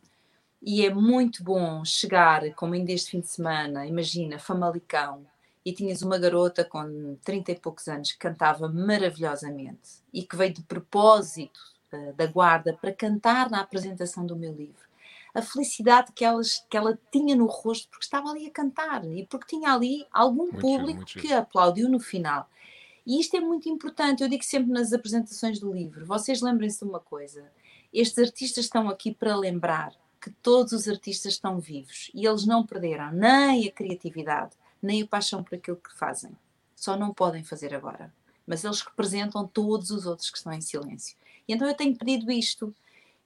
E é muito bom chegar, como ainda este fim de semana, imagina, Famalicão, e tinhas uma garota com 30 e poucos anos que cantava maravilhosamente e que veio de propósito uh, da guarda para cantar na apresentação do meu livro. A felicidade que, elas, que ela tinha no rosto porque estava ali a cantar e porque tinha ali algum muito público que aplaudiu no final. E isto é muito importante, eu digo sempre nas apresentações do livro, vocês lembrem-se de uma coisa, estes artistas estão aqui para lembrar que todos os artistas estão vivos e eles não perderam nem a criatividade, nem a paixão por aquilo que fazem. Só não podem fazer agora. Mas eles representam todos os outros que estão em silêncio. E então eu tenho pedido isto.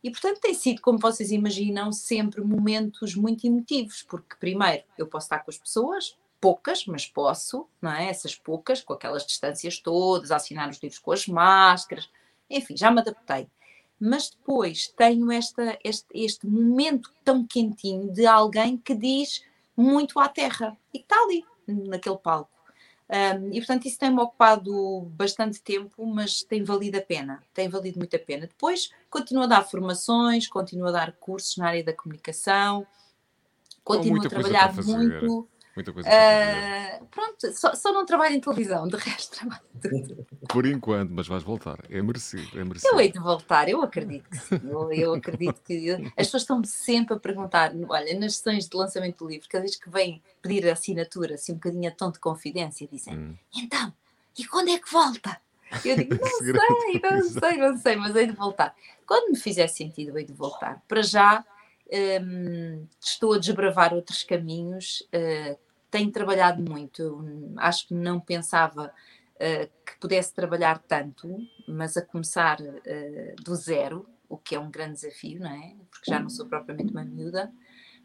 E portanto tem sido, como vocês imaginam, sempre momentos muito emotivos, porque primeiro eu posso estar com as pessoas, poucas, mas posso, não é? Essas poucas, com aquelas distâncias todas, assinar os livros com as máscaras, enfim, já me adaptei. Mas depois tenho esta, este, este momento tão quentinho de alguém que diz muito à terra e que está ali, naquele palco. Um, e portanto isso tem-me ocupado bastante tempo, mas tem valido a pena, tem valido muito a pena. Depois continuo a dar formações, continuo a dar cursos na área da comunicação, continuo a trabalhar muito Muita coisa uh, Pronto, só, só, não trabalho em televisão, de resto trabalho tudo. Por enquanto, mas vais voltar. É merecido, é merecido. Eu hei de voltar, eu acredito que sim. Eu, eu acredito que. Eu, as pessoas estão sempre a perguntar, olha, nas sessões de lançamento do livro, cada vez que vêm pedir a assinatura, assim um bocadinho a tom de confidência, dizem: hum. então, e quando é que volta? Eu digo, não sei, não sei, não sei, mas hei de voltar. Quando me fizer sentido, hei de voltar. Para já, hum, estou a desbravar outros caminhos uh, tenho trabalhado muito. Acho que não pensava uh, que pudesse trabalhar tanto, mas a começar uh, do zero, o que é um grande desafio, não é? Porque já não sou propriamente uma miúda,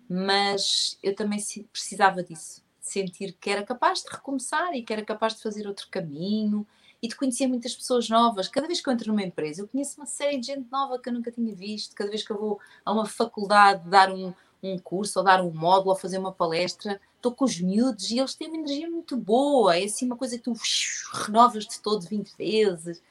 mas eu também precisava disso, de sentir que era capaz de recomeçar e que era capaz de fazer outro caminho e de conhecer muitas pessoas novas. Cada vez que eu entro numa empresa, eu conheço uma série de gente nova que eu nunca tinha visto. Cada vez que eu vou a uma faculdade dar um, um curso, ou dar um módulo, ou fazer uma palestra, estou com os miúdos e eles têm uma energia muito boa, é assim uma coisa que tu renovas-te todo 20 vezes.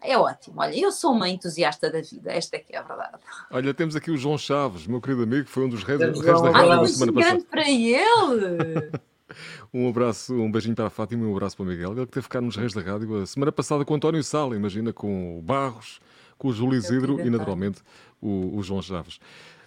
É ótimo. Olha, eu sou uma entusiasta da vida, esta é que é a verdade. Olha, temos aqui o João Chaves, meu querido amigo, foi um dos reis, reis da rádio da semana passada. para ele! um abraço, um beijinho para a Fátima e um abraço para o Miguel. Ele que teve ficar nos Reis da Rádio a semana passada com o António Sala, imagina, com o Barros, com o Júlio Isidro e naturalmente o, o João Chaves.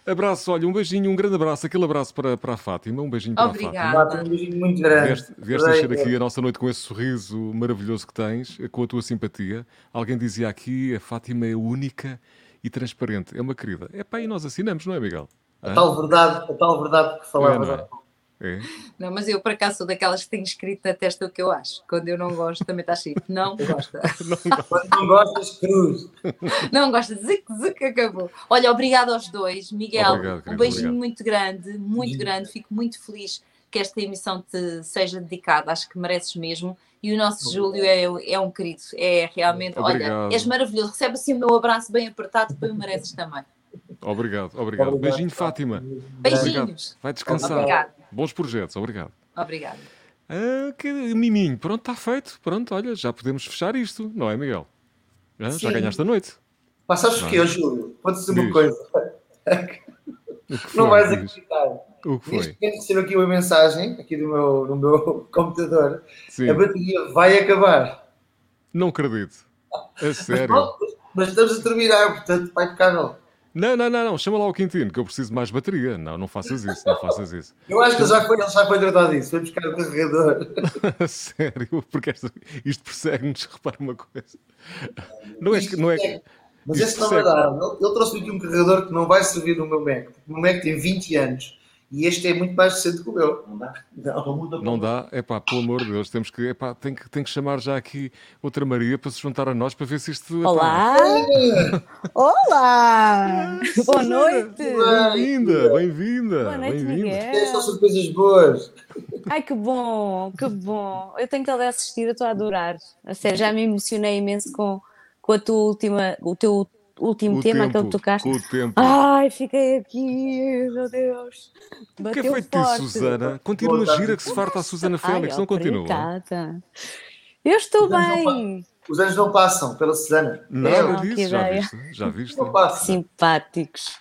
Abraço, olha, um beijinho, um grande abraço, aquele abraço para, para a Fátima, um beijinho para Obrigada. a Fátima. Um beijinho muito grande. Vieste, vieste encher aqui a nossa noite com esse sorriso maravilhoso que tens, com a tua simpatia. Alguém dizia aqui, a Fátima é única e transparente, é uma querida. É pá, e nós assinamos, não é, Miguel? A tal verdade, a tal verdade que falava. É, é. Não, mas eu por acaso sou daquelas que têm escrito na testa o que eu acho. Quando eu não gosto, também está escrito. Não gosta. Quando não gostas, cruz. Não gosta, zic, zic, acabou. Olha, obrigado aos dois. Miguel, obrigado, um beijinho obrigado. muito grande, muito grande. Fico muito feliz que esta emissão te seja dedicada. Acho que mereces mesmo. E o nosso obrigado. Júlio é, é um querido. É realmente, obrigado. olha, és maravilhoso. Recebe assim o meu abraço bem apertado, depois o mereces também. Obrigado, obrigado. obrigado. Beijinho, Fátima. Beijinhos. Obrigado. Vai descansar. Obrigado. Bons projetos, obrigado. Obrigado. Ah, que miminho, pronto, está feito. Pronto, olha, já podemos fechar isto, não é, Miguel? Ah, já ganhaste a noite. Passaste o quê, Júlio? Pode dizer uma coisa. não vais acreditar. O que foi? Neste momento recebo aqui uma mensagem aqui do meu, do meu computador. Sim. A bateria vai acabar. Não acredito. É sério. Mas, mas estamos a terminar, portanto, vai ficar. Não, não, não, não, chama lá o Quintino, que eu preciso de mais bateria. Não, não faças isso, não faças isso. Eu acho que ele já foi, ele já foi tratado disso, foi buscar o carregador. Sério, porque esta, isto persegue-nos, repara uma coisa. Não é que. Não é, mas esse não vai dar. Ele trouxe aqui um carregador que não vai servir no meu Mac. O meu Mac tem 20 anos e este é muito mais recente que o meu. Não dá. Não, não dá. É pá, pelo amor de Deus, temos que, epá, tem que, tem que chamar já aqui outra Maria para se juntar a nós para ver se isto. Olá! Olá! Boa noite! Bem-vinda, bem-vinda! Boa noite, bem Miguel. São surpresas boas. Ai, que bom, que bom. Eu tenho que ali assistir, eu estou a adorar. A sério, já me emocionei imenso com, com a tua última, o teu último o tema, tempo, aquele que tocaste. O tempo. Ai, fiquei aqui, meu Deus. O que é feito de Susana? Continua a gira que se farta a Susana Félix, Ai, não continua? Eu estou os bem. os anos não passam pela Susana. Nada disso, já viste? Já viste? Simpáticos.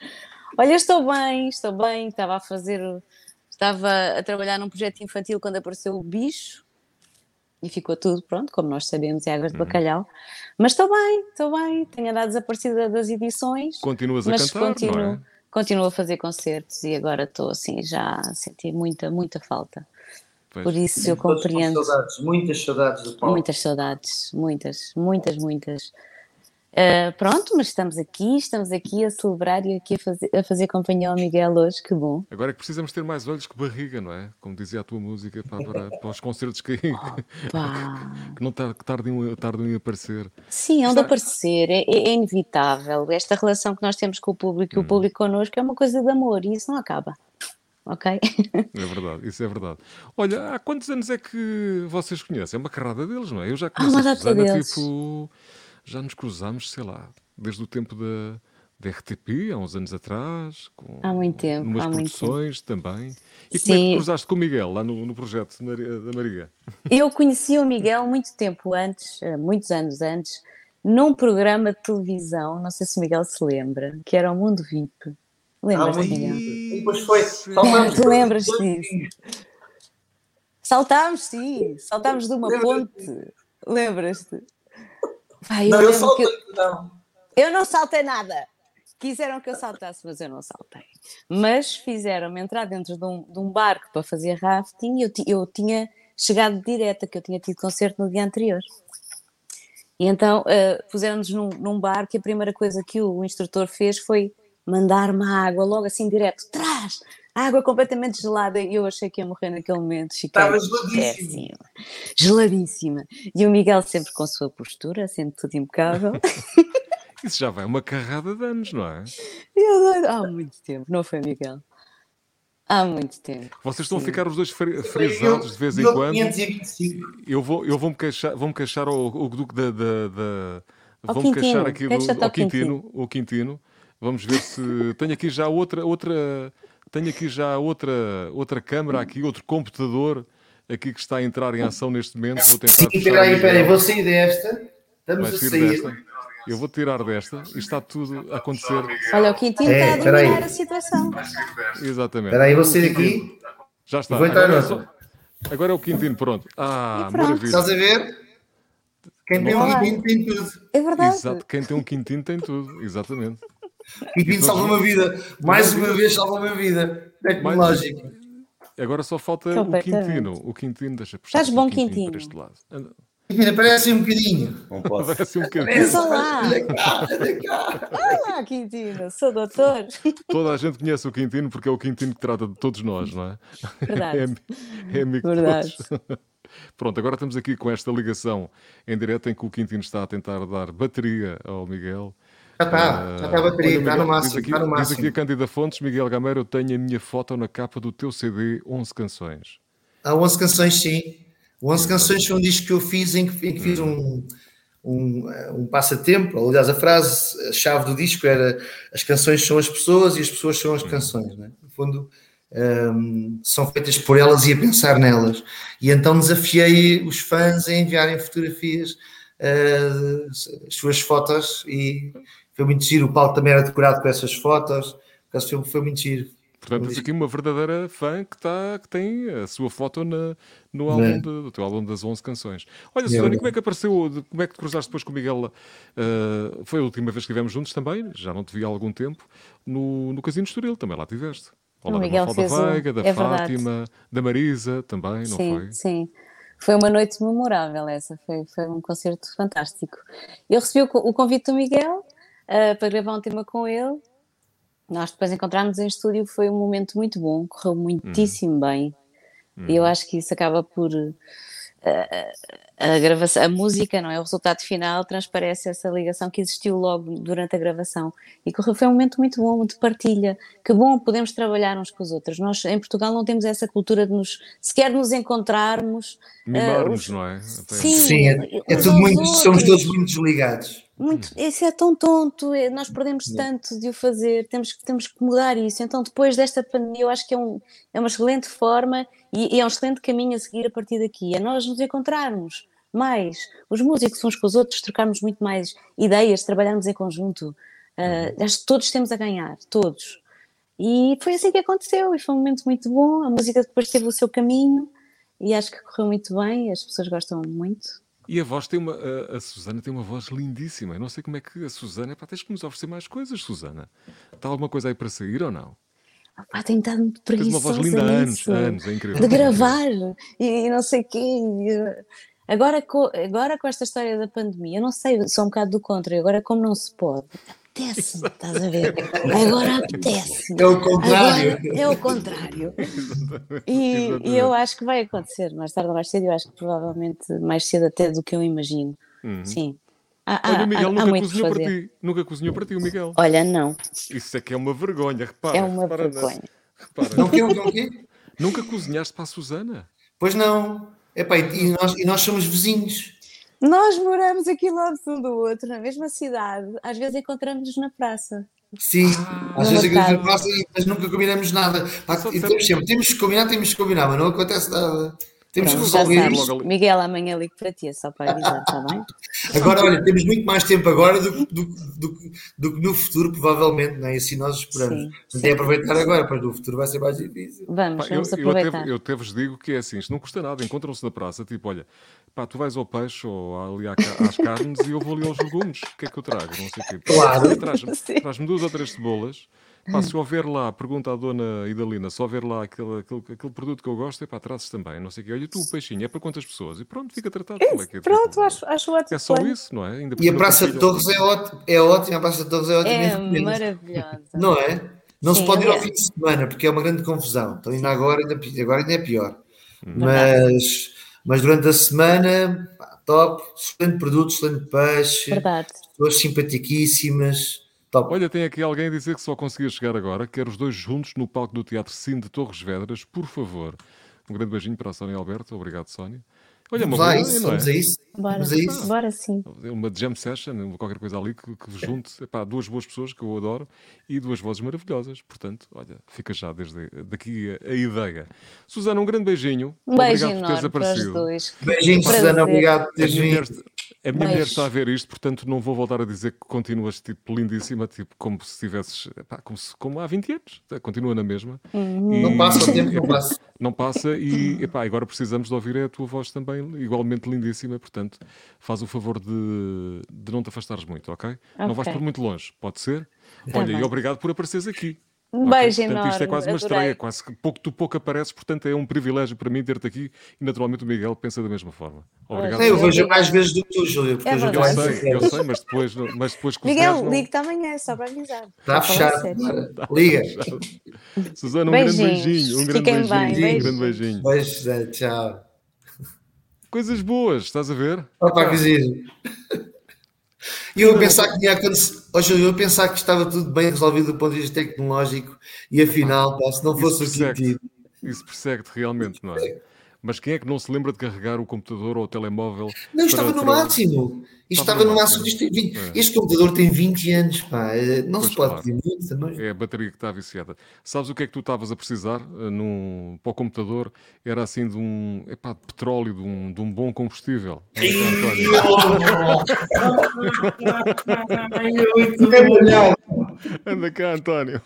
Olha, estou bem, estou bem. Estava a fazer. Estava a trabalhar num projeto infantil quando apareceu o bicho e ficou tudo, pronto, como nós sabemos, é águas de uhum. bacalhau. Mas estou bem, estou bem, tenho andado desaparecida das edições. Continuas a cantar, continuo, não é? Continuo a fazer concertos e agora estou assim, já a sentir muita, muita falta. Pois. Por isso eu compreendo. Saudades, muitas saudades do palco. Muitas saudades, muitas, muitas, muitas. Uh, pronto, mas estamos aqui, estamos aqui a celebrar e aqui a fazer, a fazer companhia ao Miguel hoje, que bom. Agora é que precisamos ter mais olhos que barriga, não é? Como dizia a tua música para, para, para os concertos que, que não tardem, tardem em aparecer. Sim, é onde aparecer, é, é, inevitável. Esta relação que nós temos com o público e hum. o público connosco é uma coisa de amor e isso não acaba. Ok? É verdade, isso é verdade. Olha, há quantos anos é que vocês conhecem? É uma carrada deles, não é? Eu já conheço ah, uma a Susana, tipo já nos cruzamos, sei lá, desde o tempo da, da RTP, há uns anos atrás. Com, há muito tempo. Umas há produções também. E Sim. como é que cruzaste com o Miguel lá no, no projeto da Maria? Eu conheci o Miguel muito tempo antes, eh, muitos anos antes, num programa de televisão, não sei se o Miguel se lembra, que era o Mundo VIP. Lembras-te, ah, Miguel? E depois foi. Tu lembras disso? Saltámos, sim. Saltámos de uma ponte. Lembras-te? Eu não, eu saltei, não. Eu não saltei nada. Quiseram que eu saltasse, mas eu não saltei. Mas fizeram-me entrar dentro de um, de um, barco para fazer rafting e eu, eu tinha chegado direta, que eu tinha tido concerto no dia anterior. E então uh, puseram-nos num, num barco e a primeira coisa que o, o instrutor fez foi mandar-me água logo assim direto, trás, água completamente gelada e eu achei que ia morrer naquele momento. Estava geladíssima. Geladíssima. E o Miguel sempre com a sua postura, sempre tudo impecável. Isso já vai uma carrada de anos, não é? Eu, há muito tempo, não foi, Miguel? Há muito tempo. Vocês estão Sim. a ficar os dois frisados de vez em quando. Eu vou, eu vou me queixar, vou -me queixar ao, ao Duque da. da, da vou-me queixar aqui do, ao Quintino, o Quintino. Vamos ver se. Tenho aqui já outra, outra tenho aqui já outra, outra câmara, aqui, outro computador aqui que está a entrar em ação neste momento. Vou tentar. Sim, peraí, peraí, vou sair desta. Estamos a sair. Desta. Eu vou tirar desta e está tudo a acontecer. Olha, o Quintino É, está a dominar peraí. a situação. Exatamente. Espera aí, vou sair aqui. Já está. Vou entrar Agora é, só- agora é o Quintino, pronto. Ah, pronto. maravilha. Estás a ver? Quem tem um. Quintino tem tudo. É verdade. Exato, quem tem um Quintino tem tudo, exatamente. Quintino salva uma vida. Mais uma vez salva uma vida. Tecnológico. Agora só falta o. Quintino. O Quintino, deixa puxar Estás bom, o Quintino Quintino? para este lado. Anda, Quintino, aparece um bocadinho. Não posso. Parece um bocadinho. Olha cá. Olá, Quintino, sou doutor. Toda a gente conhece o Quintino porque é o Quintino que trata de todos nós, não é? Verdade. É, é amigo Verdade. de todos. Pronto, agora estamos aqui com esta ligação em direto em que o Quintino está a tentar dar bateria ao Miguel. Já está, já está a bateria, Olha, está no máximo. Diz aqui, Está no diz aqui a máximo. Cândida Fontes, Miguel Gameiro, eu tenho a minha foto na capa do teu CD, 11 canções. Há 11 canções, sim. 11 canções foi um disco que eu fiz em que, em que fiz um, um, um passatempo. Aliás, a frase, a chave do disco era as canções são as pessoas e as pessoas são as canções. Né? No fundo, ehm, são feitas por elas e a pensar nelas. E então desafiei os fãs a enviarem fotografias, eh, as suas fotos, e foi muito giro. O palco também era decorado com essas fotos. Por Foi, foi muito giro. Portanto, tens aqui uma verdadeira fã que, tá, que tem a sua foto na, no álbum de- do teu álbum das 11 canções. Olha, Susana, e verdade. como é que apareceu, como é que te cruzaste depois com o Miguel? ah, foi a última vez que estivemos juntos também, já não te vi há algum tempo, no, no Casino Estoril, também lá tiveste. Ao O lado da Mafalda Veiga, da é verdade. Fátima, da Marisa também, não sim, foi? sim. Foi uma noite memorável essa, foi, foi um concerto fantástico. Eu recebi o, o convite do Miguel ah, para gravar um tema com ele. Nós depois encontrarmos em estúdio, foi um momento muito bom, correu muitíssimo bem. E eu acho que isso acaba por. ah, a gravação, a música, não é? O resultado final transparece essa ligação que existiu logo durante a gravação. E correu, foi um momento muito bom, de partilha. Que bom podemos trabalhar uns com os outros. Nós em Portugal não temos essa cultura de nos sequer nos encontrarmos. Mimar-nos, os- não é? Até- Sim, Sim, é, é tudo muito, somos todos muito desligados. Muito, isso é tão tonto, é- nós perdemos tanto de o fazer, temos, que- temos que mudar isso. Então, depois desta pandemia, eu acho que é, um, é uma excelente forma e, e é um excelente caminho a seguir a partir daqui. É nós nos encontrarmos mais, os músicos uns com os outros, trocarmos muito mais ideias, trabalharmos em conjunto. Ah, acho que todos temos a ganhar, todos. E foi assim que aconteceu, e foi um momento muito bom. A música depois teve o seu caminho e acho que correu muito bem, as pessoas gostam muito. E a voz tem uma. A, a Susana tem uma voz lindíssima. Eu não sei como é que a Susana. Pá, tens que nos oferecer mais coisas, Susana. Está alguma coisa aí para sair ou não? Pá, tenho estado muito Tens uma preguiçosa voz linda há anos, anos, é incrível. de gravar e, e não sei o quê. e, Agora, co- agora com esta história da pandemia, eu não sei, sou um bocado do contra, agora como não se pode, apetece-me, estás a ver? Agora apetece. É o contrário. Agora é o contrário. E, e eu acho que vai acontecer, mais tarde ou mais cedo, eu acho que provavelmente mais cedo até do que eu imagino. Sim. Há, há, Olha, o Miguel há- há nunca muito por cozinhou para ti. Nunca cozinhou para ti, o Miguel. Olha, não, Isso é que é uma vergonha, repara. é uma repara vergonha. repara. Não quê? Não quê? Nunca cozinhaste para a Susana? Pois não. Epá, e, nós, e nós somos vizinhos. Nós moramos aqui lado um do outro, na mesma cidade. Às vezes encontramos-nos na praça. Sim, às Uma vezes a tarde. gente passa e mas nunca combinamos nada. Pá, e temos sempre, temos que combinar, temos que combinar, mas não acontece nada. Temos que Pronto, já resolver isto. logo ali. Miguel, amanhã ligo para ti, é só para avisar, está bem? Agora, olha, temos muito mais tempo agora do, do, do, do que no futuro, provavelmente, não é? Assim nós esperamos. Sim, é aproveitar agora, pois no futuro vai ser mais difícil. Vamos, Pá, eu, vamos eu, aproveitar. até, eu até vos digo que é assim, isto não custa nada. Encontram-se na praça, tipo, olha, pá, tu vais ao peixe ou ali às carnes e eu vou ali aos legumes. O que é que eu trago? Não sei o quê. Claro. Traz-me traz-me duas ou três cebolas. Pá, se houver lá, pergunta à dona Idalina, se houver lá aquele, aquele, aquele produto que eu gosto, é pá, trazes também, não sei o quê. Olha, tu, o peixinho, é para quantas pessoas? E pronto, fica tratado. É que é? Pronto, acho, acho ótimo. É só plano. isso, não é? Ainda E a Praça de Torres é ótima, é ótima, a Praça de Torres é ótima. É maravilhosa. Não é? Não se Sim, pode ir ao fim de semana, porque é uma grande confusão. Então, ainda agora, ainda, agora ainda é pior. Hum. Mas, mas durante a semana, pá, top, excelente produto, excelente peixe, Verdade. pessoas simpaticíssimas, top. Olha, tem aqui alguém a dizer que só conseguia chegar agora. Quero os dois juntos no palco do Teatro Cine de Torres Vedras, por favor. Um grande beijinho para a Sónia Alberto. Obrigado, Sónia. Olha, uma vamos lá, boa é? vamos a isso. Bora, Vamos a isso. bora sim. Uma jam session, qualquer coisa ali que, que vos junte. Epá, duas boas pessoas que eu adoro e duas vozes maravilhosas. Portanto, olha, fica já desde daqui a, a ideia. Susana, um grande beijinho. Um beijo Obrigado por teres enorme para os aparecido. dois. Beijinho, Prazer. Susana, obrigado por teres vindo. A minha mulher está a ver isto, portanto não vou voltar a dizer que continuas tipo lindíssima, tipo como se estivesses, como, como há 20 anos, continua na mesma. Uhum. E, não passa o tempo, não passa. Não passa e epá, agora precisamos de ouvir a tua voz também, igualmente lindíssima, portanto faz o favor de, de não te afastares muito, ok? okay. Não vais por muito longe, pode ser? Tá Olha, bem. e obrigado por apareceres aqui. Um okay? beijo portanto, enorme. Isto é quase uma adorei. estreia, quase que pouco, tu pouco apareces, portanto é um privilégio para mim ter-te aqui e naturalmente o Miguel pensa da mesma forma. Obrigado. eu vejo mais vezes do que tu, Júlia, porque é eu sei, eu sei, mas depois, mas depois Miguel, não... ligue-te amanhã, só para avisar. Está fechado. Liga. Susana, um beijinhos. grande beijinho. Um grande beijinho. Bem, um grande beijinho. Beijo, tchau. Coisas boas, estás a ver? Opa, que giro. E eu a pensar que tinha acontecido. Hoje eu a pensar que estava tudo bem resolvido do ponto de vista tecnológico e afinal, pá, se não fosse isso persegue Isso persegue-te realmente, não é? Mas quem é que não se lembra de carregar o computador ou o telemóvel? Não, estava no máximo. Isto estava, no máximo. Isto 20... é. Este computador tem 20 anos, pá. É, não pois se pode claro. muito também. É a bateria que está viciada. Sabes o que é que tu estavas a precisar uh, num... para o computador? Era assim de um epá, de petróleo, de um, de um bom combustível. Anda cá, António.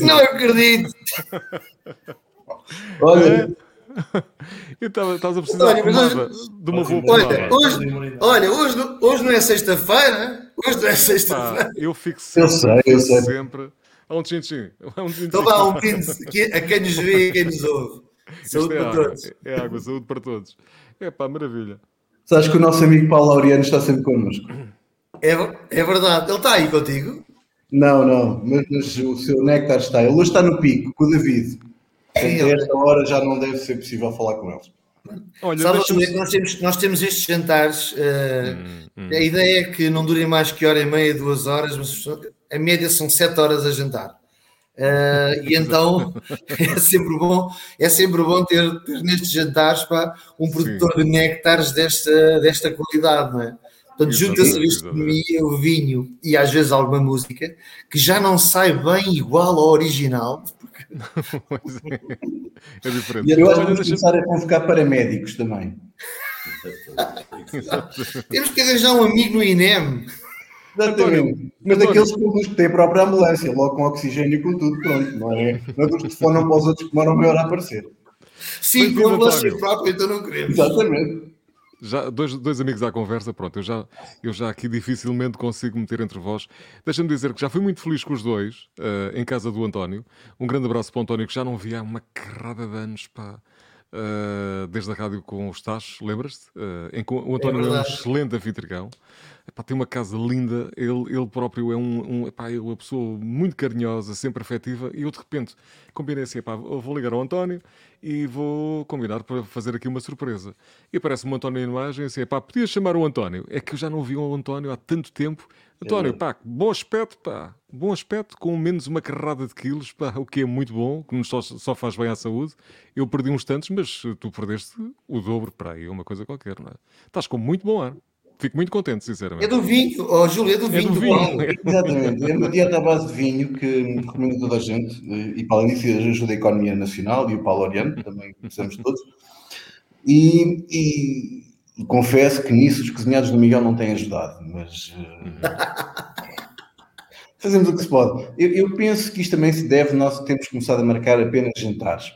Não acredito. Olha. Estás a precisar olha, de, uma, de uma boa olha, hoje, olha, hoje, hoje não é sexta-feira. Hoje não é sexta-feira. eu fico sempre. Eu sei, eu sei. sempre. Há um tchim-tchim. Um então vá, um pinto a quem nos vê e a quem nos ouve. Saúde é para água, todos. É água, saúde para todos. É pá, maravilha. Sabes que o nosso amigo Paulo Laureano está sempre connosco. É, é verdade. Ele está aí contigo? Não, não, mas, mas o seu néctar está. Ele hoje está no pico com o David. Até esta hora já não deve ser possível falar com eles. Olha, Sabe, nós, temos, nós temos estes jantares. Uh, hum, hum. A ideia é que não durem mais que hora e meia, duas horas, mas a média são sete horas a jantar. Uh, e então é sempre bom, é sempre bom ter, ter nestes jantares pá, um produtor Sim. de néctares desta, desta qualidade, não é? Portanto, junta-se a gastronomia, o vinho e às vezes alguma música que já não sai bem igual ao original. Porque... é diferente. E eu acho que vamos começar a convocar paramédicos também. Temos que arranjar um amigo no INEM. Exatamente. Mas daqueles que têm a própria ambulância, logo com oxigênio e com tudo, pronto. Não é, não é dos que telefonam para os outros que demoram meia hora a aparecer. Sim, com a ambulância própria, então não queremos. Exatamente já, dois, dois amigos à conversa, pronto, eu já, eu já aqui dificilmente consigo meter entre vós. Deixa-me dizer que já fui muito feliz com os dois, uh, em casa do António. Um grande abraço para o António, que já não via há uma carrada de anos, pá. Uh, desde a rádio com os Tachos, lembras-te? Uh, o António é, é um excelente anfitrião. Epá, tem uma casa linda, ele, ele próprio é um, um epá, é uma pessoa muito carinhosa, sempre afetiva, e eu de repente combinei assim, epá, vou ligar ao António e vou combinar para fazer aqui uma surpresa. E aparece-me o António em imagem, assim, epá, podias chamar o António? É que eu já não vi o António há tanto tempo. António, pá, bom aspecto, pá, bom aspecto, com menos uma carrada de quilos, pá, o que é muito bom, que nos só, só faz bem à saúde. Eu perdi uns tantos, mas tu perdeste o dobro para aí, uma coisa qualquer, não é? Estás com muito bom ar. Fico muito contente, sinceramente. É do vinho, oh, Júlio, é do vinho. É do vinho. Exatamente, é uma dieta à base de vinho que recomendo a toda a gente e para além disso ajuda a economia nacional e o Paulo Oriano, também precisamos todos. E, e, e, confesso que nisso os cozinhados do Miguel não têm ajudado, mas uh, fazemos o que se pode. Eu, eu, penso que isto também se deve, nós temos começado a marcar apenas jantares,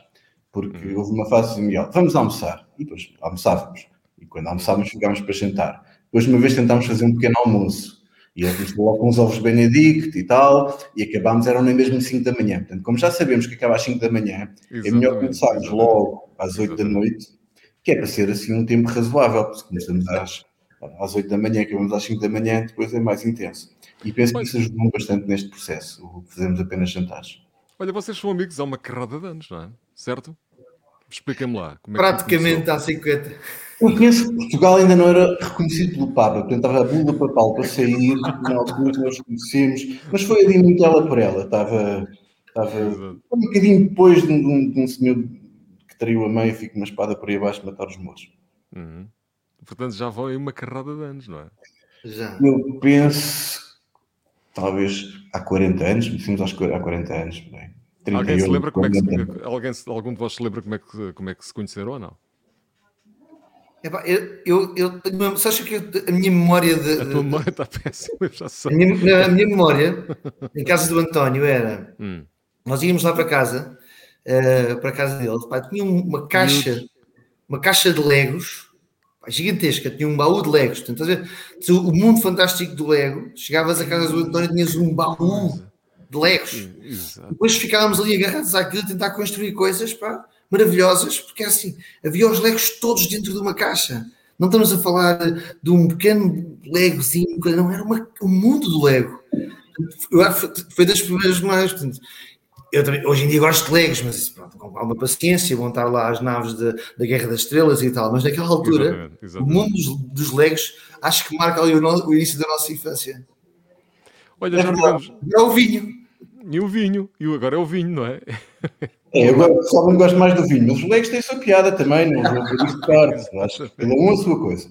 porque houve uma fase de Miguel, vamos almoçar, e depois almoçávamos, e quando almoçávamos ficávamos para jantar. Depois, uma vez tentámos fazer um pequeno almoço. E ele começou logo com uns ovos Benedict e tal, e acabámos, eram nem mesmo 5 da manhã. Portanto, como já sabemos que acaba às 5 da manhã, Exatamente. é melhor começarmos logo às 8 da noite, que é para ser assim um tempo razoável, porque se começamos às, às 8 da manhã, acabamos às 5 da manhã, depois é mais intenso. E penso que isso ajudou bastante neste processo, fazemos apenas jantares. Olha, vocês são amigos há uma carrada de anos, não é? Certo? Expliquem-me lá. É Praticamente há 50. Eu conheço que Portugal ainda não era reconhecido pelo Papa, portanto estava a bula papal para sair, na altura nós conhecemos, mas foi ali muito ela por ela, estava, estava um bocadinho depois de um, de um senhor que traiu a mãe e fica uma espada por aí abaixo matar os moços. Uhum. Portanto já vão aí uma carrada de anos, não é? Já. Eu penso, talvez há 40 anos, conhecemos há 40 anos, bem. Alguém se lembra como é que se, alguém, algum de vós se lembra como é que, como é que se conheceram ou não? Eu, eu, eu só acho que a minha memória de. A tua memória está péssima, já sei. A minha, a minha memória, em casa do António, era. Hum. Nós íamos lá para casa, uh, para a casa dele, pá, tinha uma caixa, uma caixa de Legos gigantesca, tinha um baú de Legos. Portanto, o mundo fantástico do Lego, chegavas a casa do António e tinhas um baú de Legos. Exato. Depois ficávamos ali agarrados àquilo, tentar construir coisas pá, maravilhosas, porque assim, havia os Legos todos dentro de uma caixa. Não estamos a falar de um pequeno Legozinho, não, era uma, um mundo do Lego. Foi das primeiras mais. Portanto, eu também, hoje em dia gosto de Legos, mas pronto, com alguma paciência, vão estar lá as naves de, da Guerra das Estrelas e tal, mas naquela altura, exatamente, exatamente. o mundo dos, dos, Legos acho que marca ali o, no, o início da nossa infância. Olha, é, tivemos... é o vinho. E o vinho, e agora é o vinho, não é? É, eu só não gosto mais do vinho, mas os leques têm a sua piada também, não vou acho que cada um a sua coisa.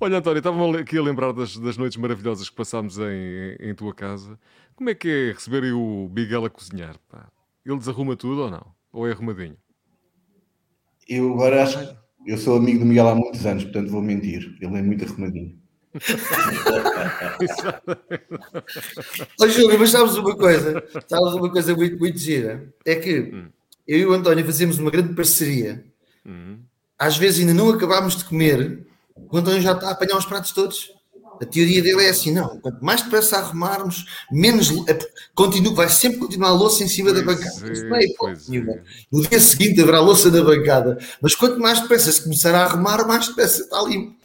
Olha, António, estava aqui a lembrar das, das noites maravilhosas que passámos em, em tua casa. Como é que é receber o Miguel a cozinhar? Pá? Ele desarruma tudo ou não? Ou é arrumadinho? Eu agora acho eu sou amigo do Miguel há muitos anos, portanto vou mentir. Ele é muito arrumadinho. Ô Júlio, mas sabes uma coisa? Sabes uma coisa muito, muito gira? É que hum. eu e o António fazemos uma grande parceria. Hum. Às vezes ainda não acabámos de comer, o António já está a apanhar os pratos todos. A teoria dele é assim: não, quanto mais depressa arrumarmos, menos. Continua, vai sempre continuar a louça em cima pois da bancada. É, não é hipótese. É. No dia seguinte haverá louça na bancada, mas quanto mais depressa se começar a arrumar, mais depressa está limpo.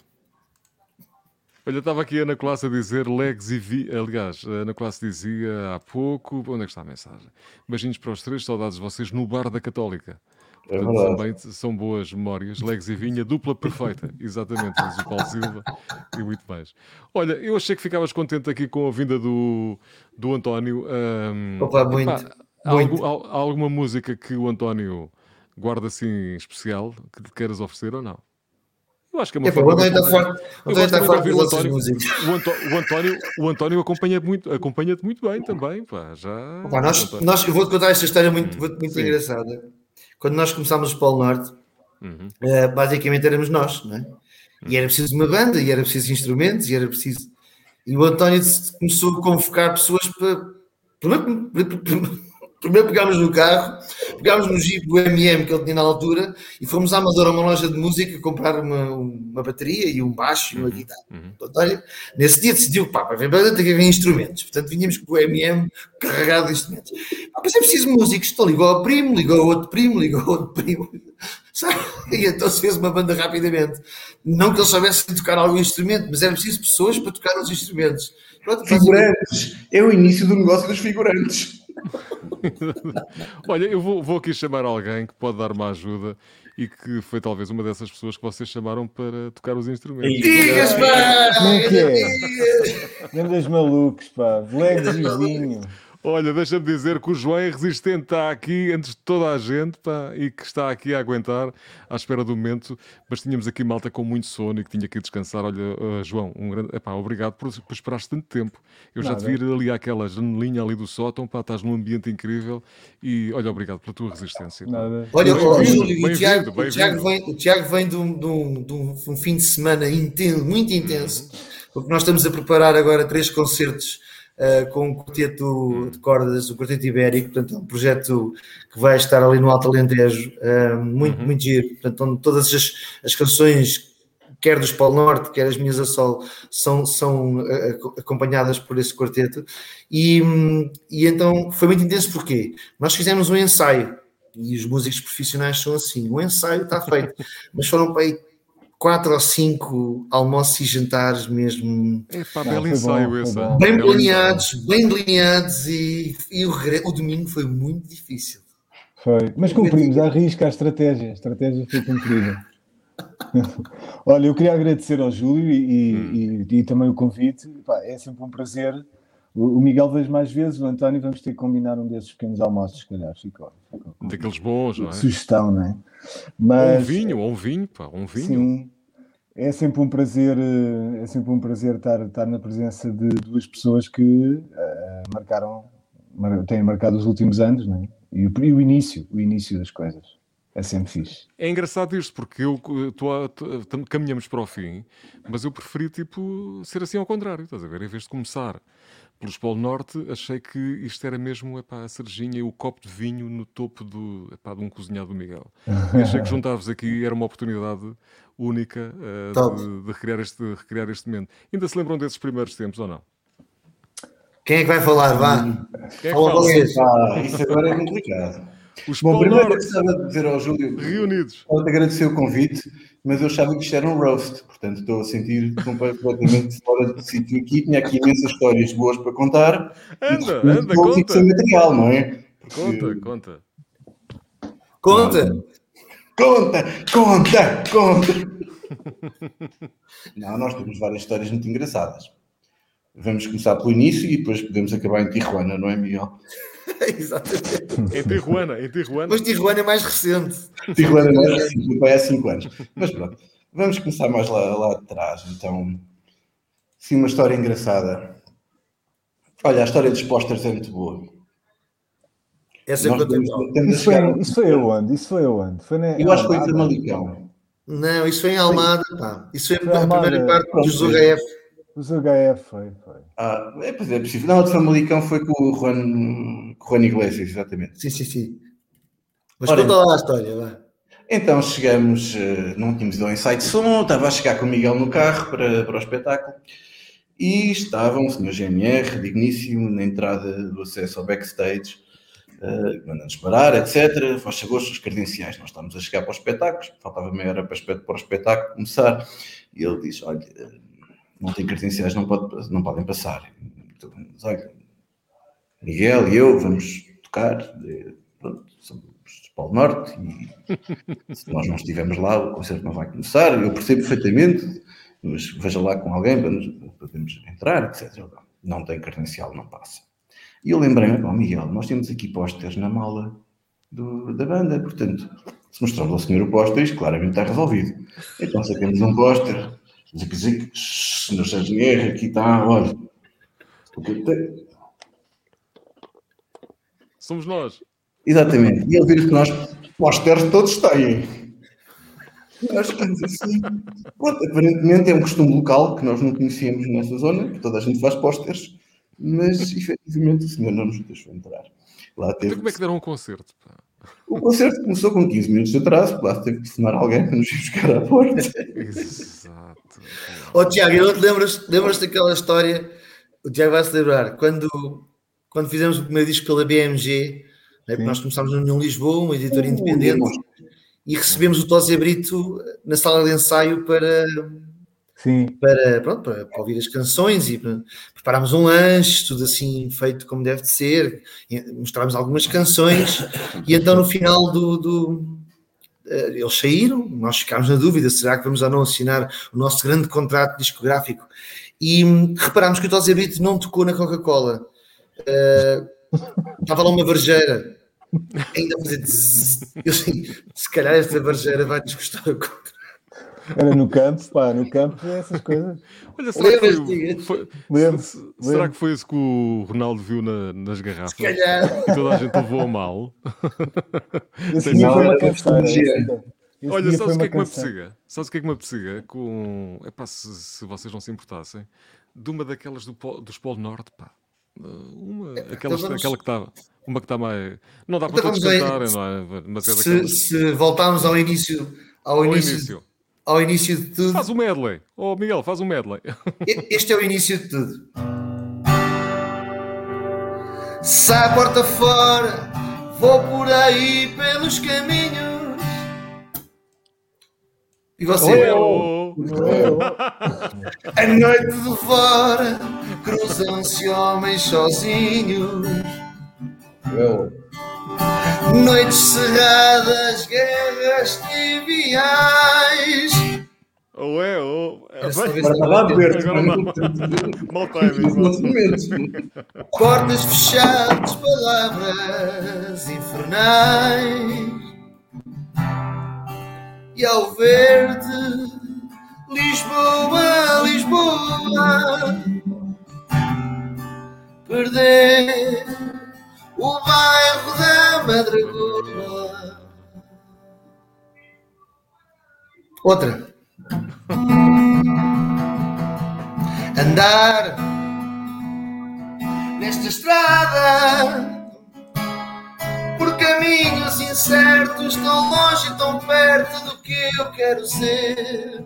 Olha, estava aqui a Ana Classe a dizer legs e vi. Aliás, a Ana Classe dizia há pouco. Onde é que está a mensagem? Beijinhos para os três, saudades de vocês no bar da Católica. É Portanto, também são boas memórias. Legs e vinha, dupla perfeita. Exatamente, diz o Paulo Silva e muito mais. Olha, eu achei que ficavas contente aqui com a vinda do, do António. Um, Opa, muito. Epá, há, muito. Algum, há, há, alguma música que o António guarda assim especial que te queiras oferecer ou não? Eu acho que é uma é, forma. O António está forte. O António está forte o António, o, António, o, António, o António acompanha muito, acompanha-te muito bem também. Pá, já, Opa, nós, nós, eu vou-te contar esta história muito, muito engraçada quando nós começámos o Polo Norte, uhum. uh, basicamente éramos nós, não é? E era preciso uma banda, e era preciso instrumentos, e era preciso. E o António começou a convocar pessoas para. Primeiro, primeiro pegámos no carro, pegámos no Jeep do MM que ele tinha na altura e fomos à Amadora, uma loja de música, comprar uma, uma bateria e um baixo e uma uhum. guitarra. Uhum. António, nesse dia decidiu, pá, para ver banda tem que haver instrumentos. Portanto, vinhamos com o MM carregado de instrumentos. Ah, mas é preciso músicos. Então ligou ao primo, ligou ao outro primo, ligou ao outro primo. Sabe? E então se fez uma banda rapidamente. Não que eles soubessem tocar algum instrumento, mas era preciso pessoas para tocar os instrumentos. Pronto, figurantes. É o início do negócio dos figurantes. Olha, eu vou, vou, aqui chamar alguém que pode dar uma ajuda e que foi talvez uma dessas pessoas que vocês chamaram para tocar os instrumentos. Digas, pá! Como é que é? Grandes malucos, pá. Legos e vinho. Olha, deixa-me dizer que o João é resistente está aqui antes de toda a gente pá, e que está aqui a aguentar à espera do momento. Mas tínhamos aqui malta com muito sono e que tinha que descansar. Olha, uh, João, um grande... Epá, obrigado por, por esperares tanto tempo. Eu Nada. já te vi ali àquela janelinha ali do sótão, pá, estás num ambiente incrível e olha, obrigado pela tua resistência. Nada. Olha, o, Tiago, o, Tiago vem, o Tiago vem de um, de um, de um fim de semana intenso, muito intenso, uhum. porque nós estamos a preparar agora três concertos uh, com um quarteto de cordas, o Quarteto Ibérico, portanto, é um projeto que vai estar ali no Alto Alentejo, uh, muito, uhum. muito giro. Portanto, onde todas as, as canções, quer dos Polo Norte, quer as minhas a sol, são, são uh, acompanhadas por esse quarteto. E, e então foi muito intenso porque nós fizemos um ensaio. E os músicos profissionais são assim, o ensaio está feito, mas foram para aí quatro ou cinco almoços e jantares mesmo. É pá, belo ensaio esse. Bem planeados, bem delineados e, e o, o, domingo foi muito difícil. Foi, mas cumprimos à risca a estratégia, a estratégia foi cumprida. Olha, eu queria agradecer ao Júlio e, hum. e, e também o convite. Pá, é sempre um prazer. O, Miguel vejo mais vezes, o António vamos ter que combinar um desses pequenos almoços, se calhar. Ficou, ficou Daqueles bons, não é? Sugestão, não é? Mas, ou um vinho, ou um vinho, pá, um vinho. Sim, é sempre um prazer, é sempre um prazer estar, estar na presença de duas pessoas que uh, marcaram, mar, têm marcado os últimos anos, não é? E o, e o início, o início das coisas. é sempre fixe. É engraçado isto, porque eu tô, caminhamos para o fim, mas eu preferi tipo ser assim ao contrário, estás a ver? Em vez de começar pelos Polo Norte, achei que isto era mesmo epá, a cerejinha e o copo de vinho no topo do, epá, de um cozinhado do Miguel. achei que juntar-vos aqui era uma oportunidade única uh, de, de, recriar este, recriar este momento. Ainda se lembram desses primeiros tempos ou não? Quem é que vai falar? Vá. Quem é que Fala vocês. Ah, isso agora é complicado. Os Bom, primeiro Norte gostava de dizer ao Júlio reunidos. Pode agradecer o convite, mas eu achava que isto era um roast, portanto estou a sentir completamente fora de sítio aqui. Tinha aqui imensas histórias boas para contar. Anda, anda, conta. Sem material, não é? Porque... Conta, conta. Conta! Conta, conta, conta! Não, nós temos várias histórias muito engraçadas. Vamos começar pelo início e depois podemos acabar em Tijuana, não é, Miguel? Exatamente. Em Tijuana, em Tijuana. Mas Tijuana é mais recente. Tijuana é mais recente, vai há 5 anos. Mas pronto, vamos começar mais lá, lá atrás. Então, sim, uma história engraçada. Olha, a história dos posters é muito boa. Essa é temos, isso, foi, isso foi onde? Isso foi onde? Foi na, Eu acho que foi em Famalicão. Não, isso foi em Almada, pá. Isso foi, foi a primeira parte dos UHF. Os HF foi, foi. Ah, é, pois é possível. Não, o de Famalicão foi com o Juan, com o Juan Iglesias, exatamente. Sim, sim, sim. Mas Ora, conta lá a história, vai. Então chegamos, eh, não tínhamos ido ao ensaio de som, estava a chegar com o Miguel no carro para, para o espetáculo e estava um senhor GMR, digníssimo, na entrada do acesso ao backstage, uh, mandando-nos parar, etc. Faz favor, os credenciais. Nós estamos a chegar para o espetáculo, faltava meia hora para, para o espetáculo começar e ele diz: Olha não têm credenciais, não, pode, não podem passar. Então, mas, olha, Miguel e eu vamos tocar, pronto, somos de Paulo Norte e se nós não estivermos lá, o concerto não vai começar. Eu percebo perfeitamente, mas veja lá com alguém para nos podemos entrar, etc. Não tem credencial, não passa. E eu lembrei-me, oh, Miguel, nós temos aqui pósteres na mala do, da banda, portanto, se mostrar ao senhor o póster, isto claramente está resolvido. Então sacamos um póster, zic, zic, senhor Sérgio aqui está, olha. Somos nós. Exatamente. E ele vira que nós, pósteres todos têm. Nós estamos assim. Pronto, aparentemente é um costume local que nós não conhecíamos nessa zona, que toda a gente faz pósteres, mas efetivamente o senhor não nos deixou entrar. Lá teve... Então, como é que deram um concerto? Pá? O concerto começou com 15 minutos de atraso, lá teve que telefonar alguém para nos ir buscar à porta. Exato. Oh, Tiago, não te lembras, lembras daquela história? O Tiago vai se lembrar, quando, quando fizemos o primeiro disco pela BMG, né, nós começámos no União Lisboa, uma editora uh, independente, e recebemos o Tosé Brito na sala de ensaio para, Sim. Para, pronto, para, para, ouvir as canções e preparámos um lanche, tudo assim feito como deve de ser, mostrámos algumas canções e então no final do, do uh, eles saíram, nós ficámos na dúvida, será que vamos ou não assinar o nosso grande contrato discográfico e reparámos que o Tosé Brito não tocou na Coca-Cola. Uh, estava lá uma varjeira ainda a fazer eu assim, se calhar esta varjeira vai desgostar era no campo, pá, no campo é essas coisas. Olha, será, que foi, foi, lembro, será que foi isso que o Ronaldo viu na, nas garrafas? Se calhar. E toda a gente levou a mal. Esse dia foi uma canção. Olha, sabes o que é que me apetecia? Sabes o que é que me apetecia? Com... Epá, se, se vocês não se importassem, de uma daquelas do, dos Polo Norte, pá. Uma, é, aquela, então vamos... aquela que está uma que está mais. Não dá para então todos cantarem, não é? Mas é se, se voltarmos ao início, ao, ao início, início, ao início de tudo. Faz o um medley. Oh, Miguel, faz o um medley. Este é o início de tudo. Sai a porta fora, vou por aí pelos caminhos. E você? Oh, a noite de fora, cruzam-se homens sozinhos. Eu. Noites cerradas, guerras triviais. Ou é, ou. É, vai, estava a ver. Mal timing. Portas fechadas, palavras infernais. E ao verde, Lisboa, Lisboa, perder o bairro da Madragoa. Outra. Andar nesta estrada por caminhos incertos, tão longe tão perto do que eu quero ser.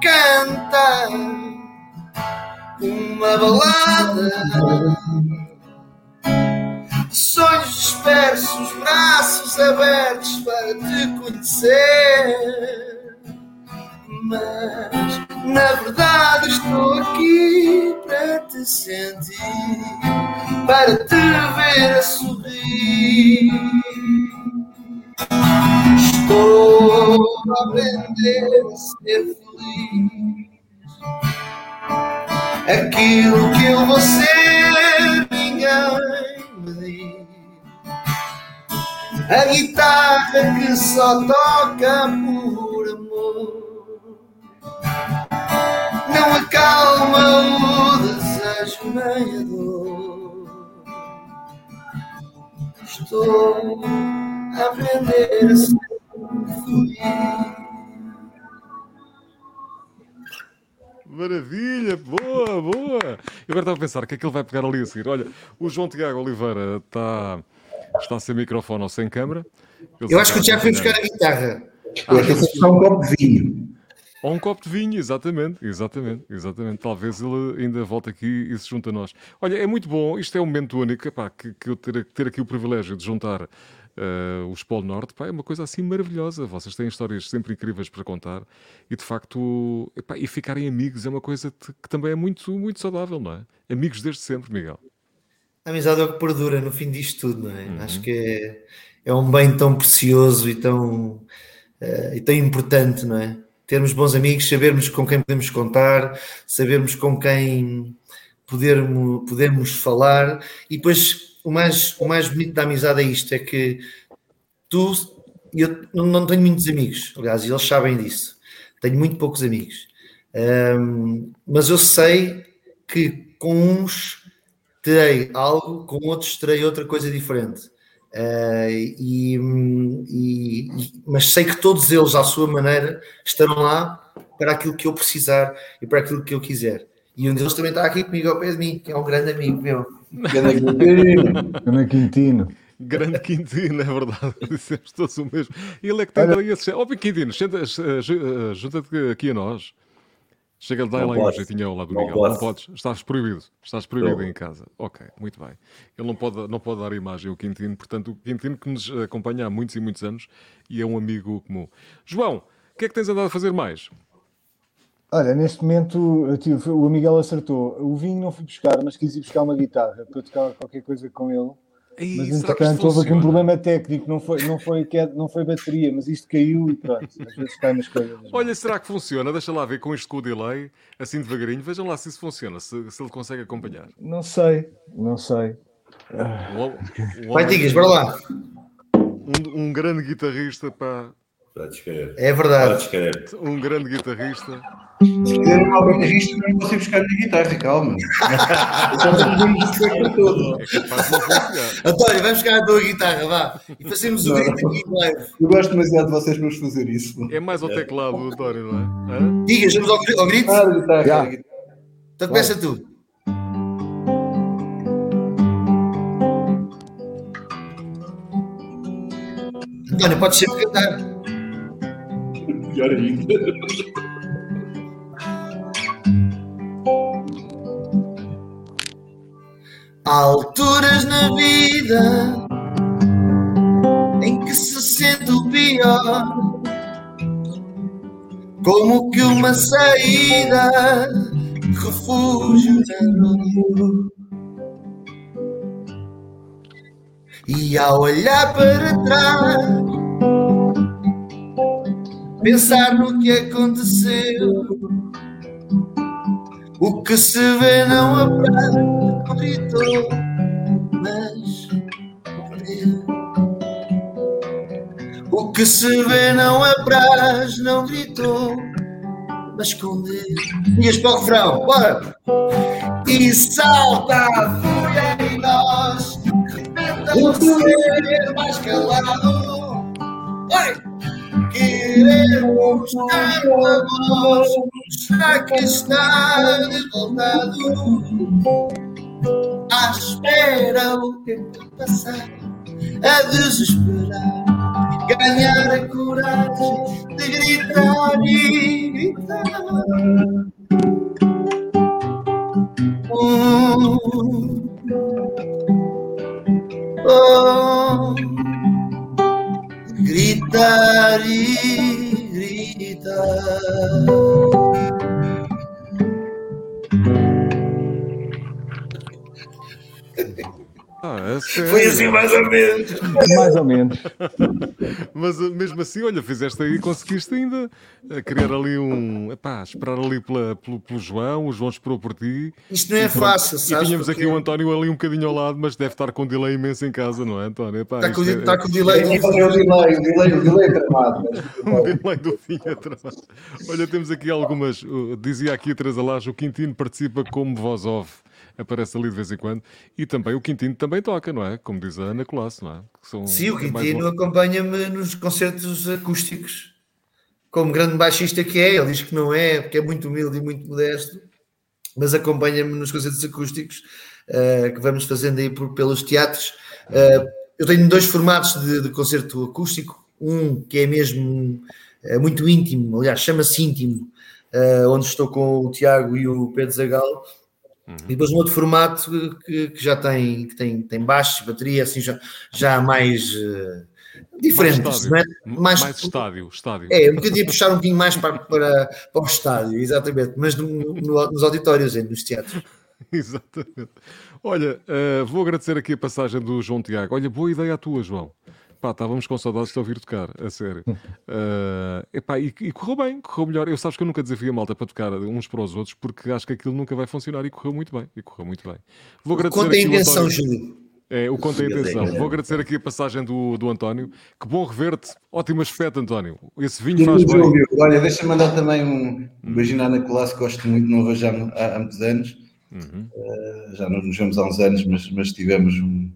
Canta uma balada sonhos dispersos, braços abertos para te conhecer. Mas na verdade estou aqui para te sentir, para te ver a sorrir. Estou a aprender a ser feliz. Aquilo que eu vou ser, ninguém a guitarra que só toca por amor não acalma o desejo nem a dor. Estou a aprender a ser feliz. Maravilha, boa, boa. Eu agora estava a pensar que é que ele vai pegar ali a seguir. Olha, o João Tiago Oliveira está, está sem microfone ou sem câmara. Ele Eu acho que o Tiago foi buscar a guitarra. Ah, Eu que só um copo de vinho. Ou um copo de vinho, exatamente, exatamente, exatamente. Talvez ele ainda volte aqui e se junte a nós. Olha, é muito bom, isto é um momento único, epá, que, que eu ter, ter aqui o privilégio de juntar uh, os Polo Norte, pá, é uma coisa assim maravilhosa. Vocês têm histórias sempre incríveis para contar e de facto, epá, e ficarem amigos é uma coisa que também é muito, muito saudável, não é? Amigos desde sempre, Miguel. A amizade é o que perdura no fim disto tudo, não é? Uhum. Acho que é, é, um bem tão precioso e tão, uh, e tão importante, não é? Termos bons amigos, sabermos com quem podemos contar, sabermos com quem podermos, podemos falar e depois o mais, o mais bonito da amizade é isto: é que tu, eu não tenho muitos amigos, aliás, eles sabem disso. Tenho muito poucos amigos, um, mas eu sei que com uns terei algo, com outros terei outra coisa diferente. Uh, e, e, mas sei que todos eles, à sua maneira, estarão lá para aquilo que eu precisar e para aquilo que eu quiser. E um deles também está aqui comigo ao pé de mim, que é um grande amigo meu. Grande Quintino. Grande Quintino. Grande Quintino, é verdade. Dissemos todos o mesmo. Ele é que tem daí esse. Ó, oh, Quintino, eh, junta-te aqui a nós. Chega a dar lá um jeitinho ao lado do não Miguel. Posso. Não podes. Estás proibido. Estás proibido não. em casa. Ok, muito bem. Ele não pode, não pode dar imagem, o Quintino. Portanto, o Quintino que nos acompanha há muitos e muitos anos e é um amigo comum. João, o que é que tens andado a fazer mais? Olha, neste momento tive, o Miguel acertou. O vinho não fui buscar, mas quis ir buscar uma guitarra para tocar qualquer coisa com ele. Ei, mas entretanto houve aqui um problema técnico, não foi, não, foi, não foi bateria, mas isto caiu e pronto, às vezes cai nas coisas. Olha, será que funciona? Deixa lá ver com isto com o delay, assim devagarinho, vejam lá se isso funciona, se, se ele consegue acompanhar. Não sei, não sei. Vai, digas, bora lá. Um, um grande guitarrista para é verdade. Um grande guitarrista. Se quiser um guitarrista, não consigo buscar a guitarra, calma. António, vamos buscar a tua guitarra, vá. E fazemos o grito aqui live. Eu gosto demasiado de vocês para fazer isso. É mais ao teclado, António, não é? Digas, vamos ao, grito? Ah, guitarra. Yeah. Então começa tu. António, pode sempre cantar pior ainda. Há alturas na vida em que se sente o pior, como que uma saída, refúgio na E ao olhar para trás pensar no que aconteceu. O que se vê não apraz, não gritou, mas O que se vê não apraz, não gritou, mas escondeu. E para o refrão, bora! E salta a fúria em nós, rebenta o ser mais calado. Oi! Queremos cada voz, já que está revoltado. À espera o tempo passar, a desesperar, ganhar a coragem de gritar e gritar. Oh, oh, gritar e gritar. Ah, é Foi assim mais ou menos. Mais ou menos. Mas uh, mesmo assim, olha, fizeste aí, conseguiste ainda uh, criar ali um. Epá, esperar ali pela, pelo, pelo João, o João esperou por ti. Isto não é fácil, E sabes? tínhamos porque aqui o António ali um bocadinho ao lado, mas deve estar com um delay imenso em casa, não é, António? Epá, Está com, é- está com o delay. Fazer o delay, o delay, o delay tramado. um delay do fim atrás. Olha, temos aqui algumas. dizia aqui a Teresa Laje, o Quintino participa como voz off. Aparece ali de vez em quando. E também o Quintino também toca, não é? Como diz a Ana Colasso, não é? São Sim, o Quintino acompanha-me nos concertos acústicos. Como grande baixista que é, ele diz que não é, porque é muito humilde e muito modesto, mas acompanha-me nos concertos acústicos eh, que vamos fazendo aí por- pelos teatros. Eh, eu tenho dois formatos de, de concerto acústico, um que é mesmo eh, muito íntimo, aliás, chama-se íntimo, eh, onde estou com o Tiago e o Pedro Zagal, e depois um outro formato que, que já tem, que tem, tem baixo, bateria, assim, já, já mais eh, diferentes, estádio. não é? Mais, estádio, estádio. É, um bocadinho puxar um bocadinho mais para, para, para o estádio, exatamente, mas no- no- nos auditórios, nos teatros. Exatamente. Olha, eh, vou agradecer aqui a passagem do João Tiago. Olha, boa ideia a tua, João. Pá, estávamos com saudades de ouvir tocar, a sério. Eh, epá, e, e correu bem, correu melhor. Eu sabes que eu nunca desafio a malta para tocar uns para os outros porque acho que aquilo nunca vai funcionar e correu muito bem. E correu muito bem. Vou agradecer Conta a aqui o intenção, Júlio. É, o conta a intenção. Vou agradecer aqui a passagem do, do António. Que bom rever-te. Ótimo aspecto, António. Esse vinho faz bem. Júlio, olha, deixa-me mandar também um beijinho à Ana Colasso, que gosto muito, não a vejo há, há, há muitos anos. Uhum. Eh, já não nos vemos há uns anos, mas, mas tivemos um-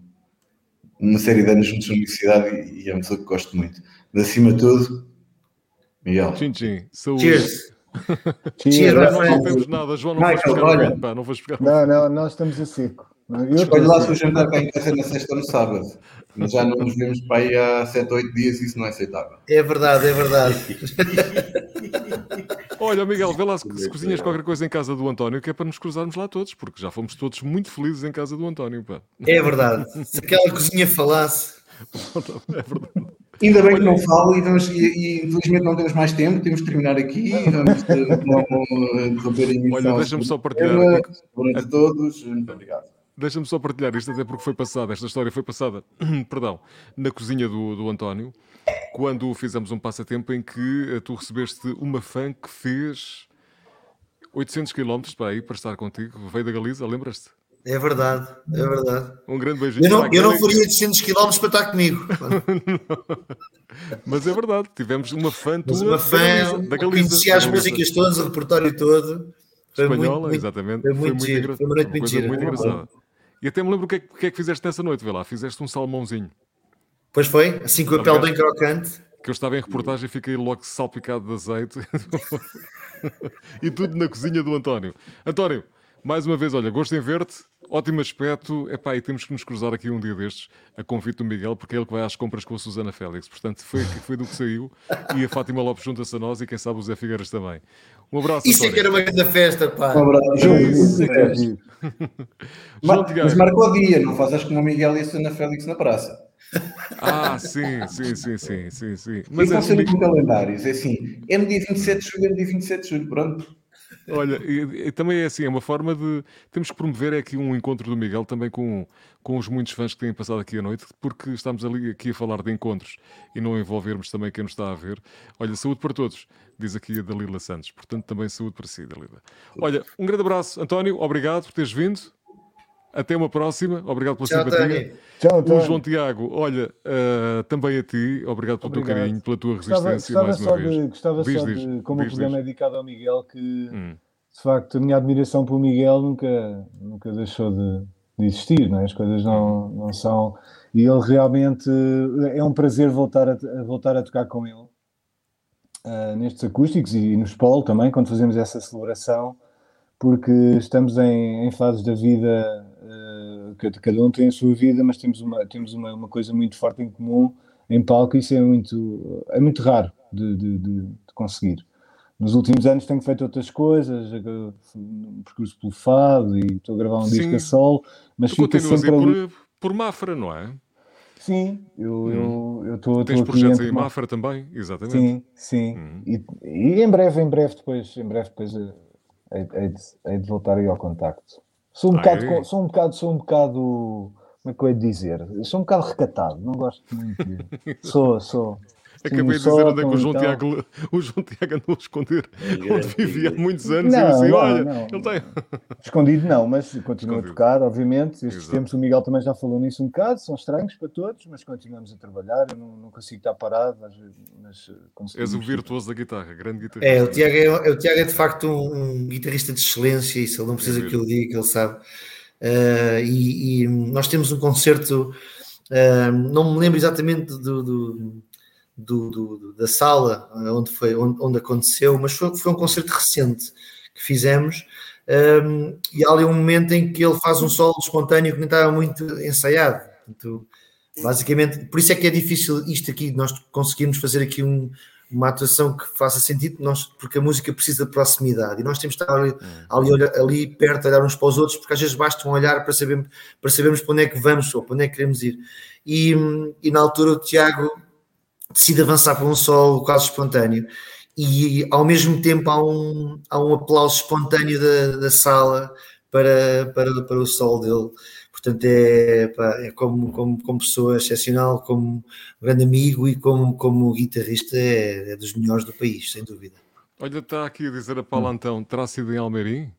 uma série de anos juntos na universidade e, e é uma pessoa que gosto muito. Mas acima de tudo, Miguel. Tchim, tchim. Saúde. Cheers. Cheers. Não friend. temos nada, João. Não Michael, vais o olha. pá. Não vais o Não, não, nós estamos a seco. Escolhe lá se o jantar cá em casa na sexta ou no sábado. Mas já não nos vemos para aí há 7 ou 8 dias e isso não é aceitável. É verdade, é verdade. Olha, Miguel, vê lá se, se cozinhas qualquer coisa em casa do António, que é para nos cruzarmos lá todos, porque já fomos todos muito felizes em casa do António, pá. É verdade. Se aquela cozinha falasse. É verdade. Ainda bem que não falo e, vamos, e, e infelizmente não temos mais tempo, temos de terminar aqui. Vamos eh, não eh, interromper a emissão. Olha, deixa-me só partilhar noite a todos. Muito obrigado. Deixa-me só partilhar isto, até porque foi passada, esta história foi passada, perdão, na cozinha do, do António, quando fizemos um passatempo em que eh, tu recebeste uma fã que fez 800 km para aí, para estar contigo, veio da Galiza, lembras-te? É verdade, é verdade. Um grande beijinho. Eu não, eu não faria 800 km para estar comigo. Mas é verdade, tivemos uma fã Mas tua uma da fã, Galiza, da Galiza, conhecia as Galiza. músicas todas, o repertório todo. Foi muito, espanhola, muito- exatamente. foi muito giro, engra- foi uma noite uma muito muito Muito engraçada. E até me lembro o que, é, que- é que fizeste nessa noite, vê lá. Fizeste um salmãozinho. Pois foi, assim com a pele bem crocante. Que eu estava em reportagem e fiquei logo salpicado de azeite. e tudo na cozinha do António. António, mais uma vez, olha, gosto em ver-te. Ótimo aspecto. Epá, e temos que nos cruzar aqui um dia destes, a convite do Miguel, porque é ele que vai às compras com a Susana Félix. Portanto, foi, foi do que saiu. E a Fátima Lopes junta-se a nós e quem sabe o Zé Figueiras também. Um abraço, Isso é que era uma grande festa, pá. Um abraço. Isso é é mas, giro. João Tiago. marcou o dia, não faças como o Miguel e a Susana Félix na praça. Ah, sim, sim, sim, sim, sim, sim. Mas Mas é assim, com calendários. É assim, é no dia 27 de julho, é no dia 27 de julho, pronto. Olha, e, e também é assim, é uma forma de. Temos que promover aqui um encontro do Miguel também com, com os muitos fãs que têm passado aqui a noite, porque estamos ali aqui a falar de encontros e não envolvermos também quem nos está a ver. Olha, saúde para todos, diz aqui a Dalila Santos. Portanto, também saúde para si, Dalila. Olha, um grande abraço, António, obrigado por teres vindo. Até uma próxima, obrigado pela Tchau, simpatia. Tchau, O António. João Tiago, olha, ah, também a ti, obrigado pelo teu Obrigado. carinho, pela tua resistência gostava mais uma só, vez. de, gostava Diz, só diz, de, como diz, o programa diz. é dedicado ao Miguel, que Hum. de facto a minha admiração pelo Miguel nunca, nunca deixou de, de existir, não é? as coisas não, não são. E ele realmente é um prazer voltar a, a voltar a tocar com ele. uh, nestes acústicos e nos polo também, quando fazemos essa celebração, porque estamos em, em fases da vida, uh, cada um tem a sua vida, mas temos uma, temos uma, uma coisa muito forte em comum em palco, e isso é muito, é muito raro de, de, de, conseguir. Nos últimos anos tenho feito outras coisas, um percurso pelo fado e estou a gravar um Sim. disco a sol, mas tu fica sempre ali... por, por Mafra, não é? Sim, eu hum. estou. Tens projetos em Mafra também, exatamente. Sim, sim. Hum. E, e, em breve, em breve depois, em breve depois eh, hei, hei, de, hei de voltar aí ao contacto. Sou um, bocado, sou um bocado, sou um bocado, como é que eu ia dizer? sou um bocado recatado, não gosto muito de... sou, sou. Acabei de dizer onde é que o João, então... Tiago, o João Tiago andou a esconder é, onde vivia há muitos anos. Não, e eu assim, não, olha, não. ele tem. Escondido não, mas continua Escondido. a tocar, obviamente. Estes Exato. tempos o Miguel também já falou nisso um bocado, são estranhos para todos, mas continuamos a trabalhar. Eu não, não consigo estar parado, mas, mas És o virtuoso da guitarra, grande guitarrista. É, o Tiago é, o Tiago é de facto um, um guitarrista de excelência, isso ele não precisa é que eu diga, que ele sabe. Uh, e, e, nós temos um concerto, uh, não me lembro exatamente do, do do, do, da sala onde, foi, onde, onde aconteceu, mas foi, foi, um concerto recente que fizemos. Um, e há ali um momento em que ele faz um solo espontâneo que nem estava muito ensaiado. Portanto, basicamente, por isso é que é difícil isto aqui, nós conseguimos fazer aqui um, uma atuação que faça sentido, nós, porque a música precisa de proximidade e nós temos de estar ali, ali, ali perto, olhar uns para os outros, porque às vezes basta um olhar para, saber, para sabermos para onde é que vamos ou para onde é que queremos ir. E, e na altura o Tiago decide avançar para um solo quase espontâneo e ao mesmo tempo há um, há um aplauso espontâneo da, da sala para, para, para o solo dele. Portanto, é, pá, é como, como, como pessoa excepcional, como grande amigo e como, como guitarrista, é, é dos melhores do país, sem dúvida. Olha, está aqui a dizer a Paula então, terá sido em Almeirim?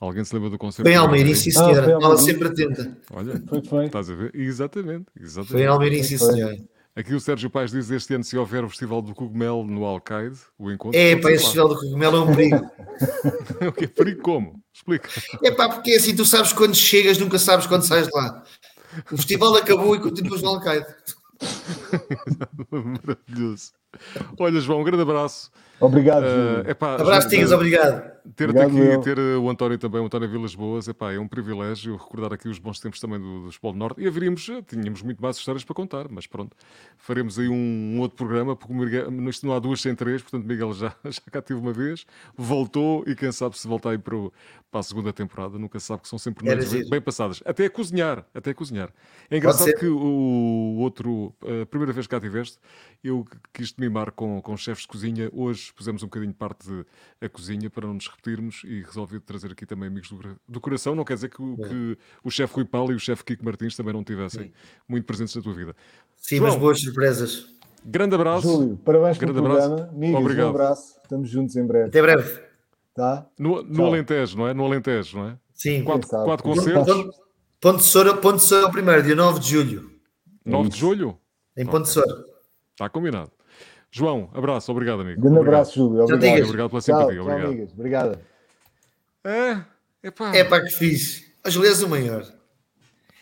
Alguém se lembra do concerto? Foi em Almeirim, sim senhora. Ah, Ela sempre atenta. Olha, foi, foi. estás a ver? Exatamente, exatamente. Foi em Almeirim, sim senhora. Aqui o Sérgio Pais diz este ano se houver o Festival do Cogumelo no Alcaide, o encontro. É, pá, esse Festival do Cogumelo é um perigo. o que é perigo como? Explica. É pá, porque é assim, tu sabes quando chegas, nunca sabes quando sais de lá. O festival acabou e continuas no Alcaide. Maravilhoso. Olha, João, um grande abraço. Obrigado. Uh, epá, Abraço, Tigas, obrigado. Ter-te aqui e ter eh, o António também, o António Vilas Boas, epá, é um privilégio recordar aqui os bons tempos também do, do Espólio Norte. E haveríamos, eh, tínhamos muito mais histórias para contar, mas pronto, faremos aí um, um outro programa, porque Miguel, não há duas sem três, portanto Miguel já, já cá teve uma vez, voltou e quem sabe se voltar aí para, o, para a segunda temporada, nunca sabe que são sempre noites bem, bem, passadas. Até a cozinhar, até a cozinhar. É engraçado que o outro, a primeira vez que cá tiveste, eu quis te mimar com, com chefes de cozinha, hoje pusemos um bocadinho parte da cozinha para não nos repetirmos e resolvi trazer aqui também amigos do, do coração. Não quer dizer que, o, que o chefe Rui Paulo e o chefe Kiko Martins também não tivessem Sim. muito presentes na tua vida. Sim, João, mas boas surpresas. Grande abraço. Júlio, parabéns grande pelo abraço. programa. Amigos, Obrigado. Um abraço. Estamos juntos em breve. Até breve. Tá? No, no Alentejo, não é? No Alentejo, não é? Sim. Quatro, quatro concertos. Ponte de Soura, Ponte de Soura primeiro, dia 9 de julho. 9 de julho? Em Ponte okay. de Soura. Está combinado. João, abraço, obrigado, amigo. Grande obrigado. abraço, Júlio. Obrigado. obrigado pela simpatia. Tchau, obrigado. Amigas. Obrigado. É, é pá. É pá, que fiz. A Juliana o maior.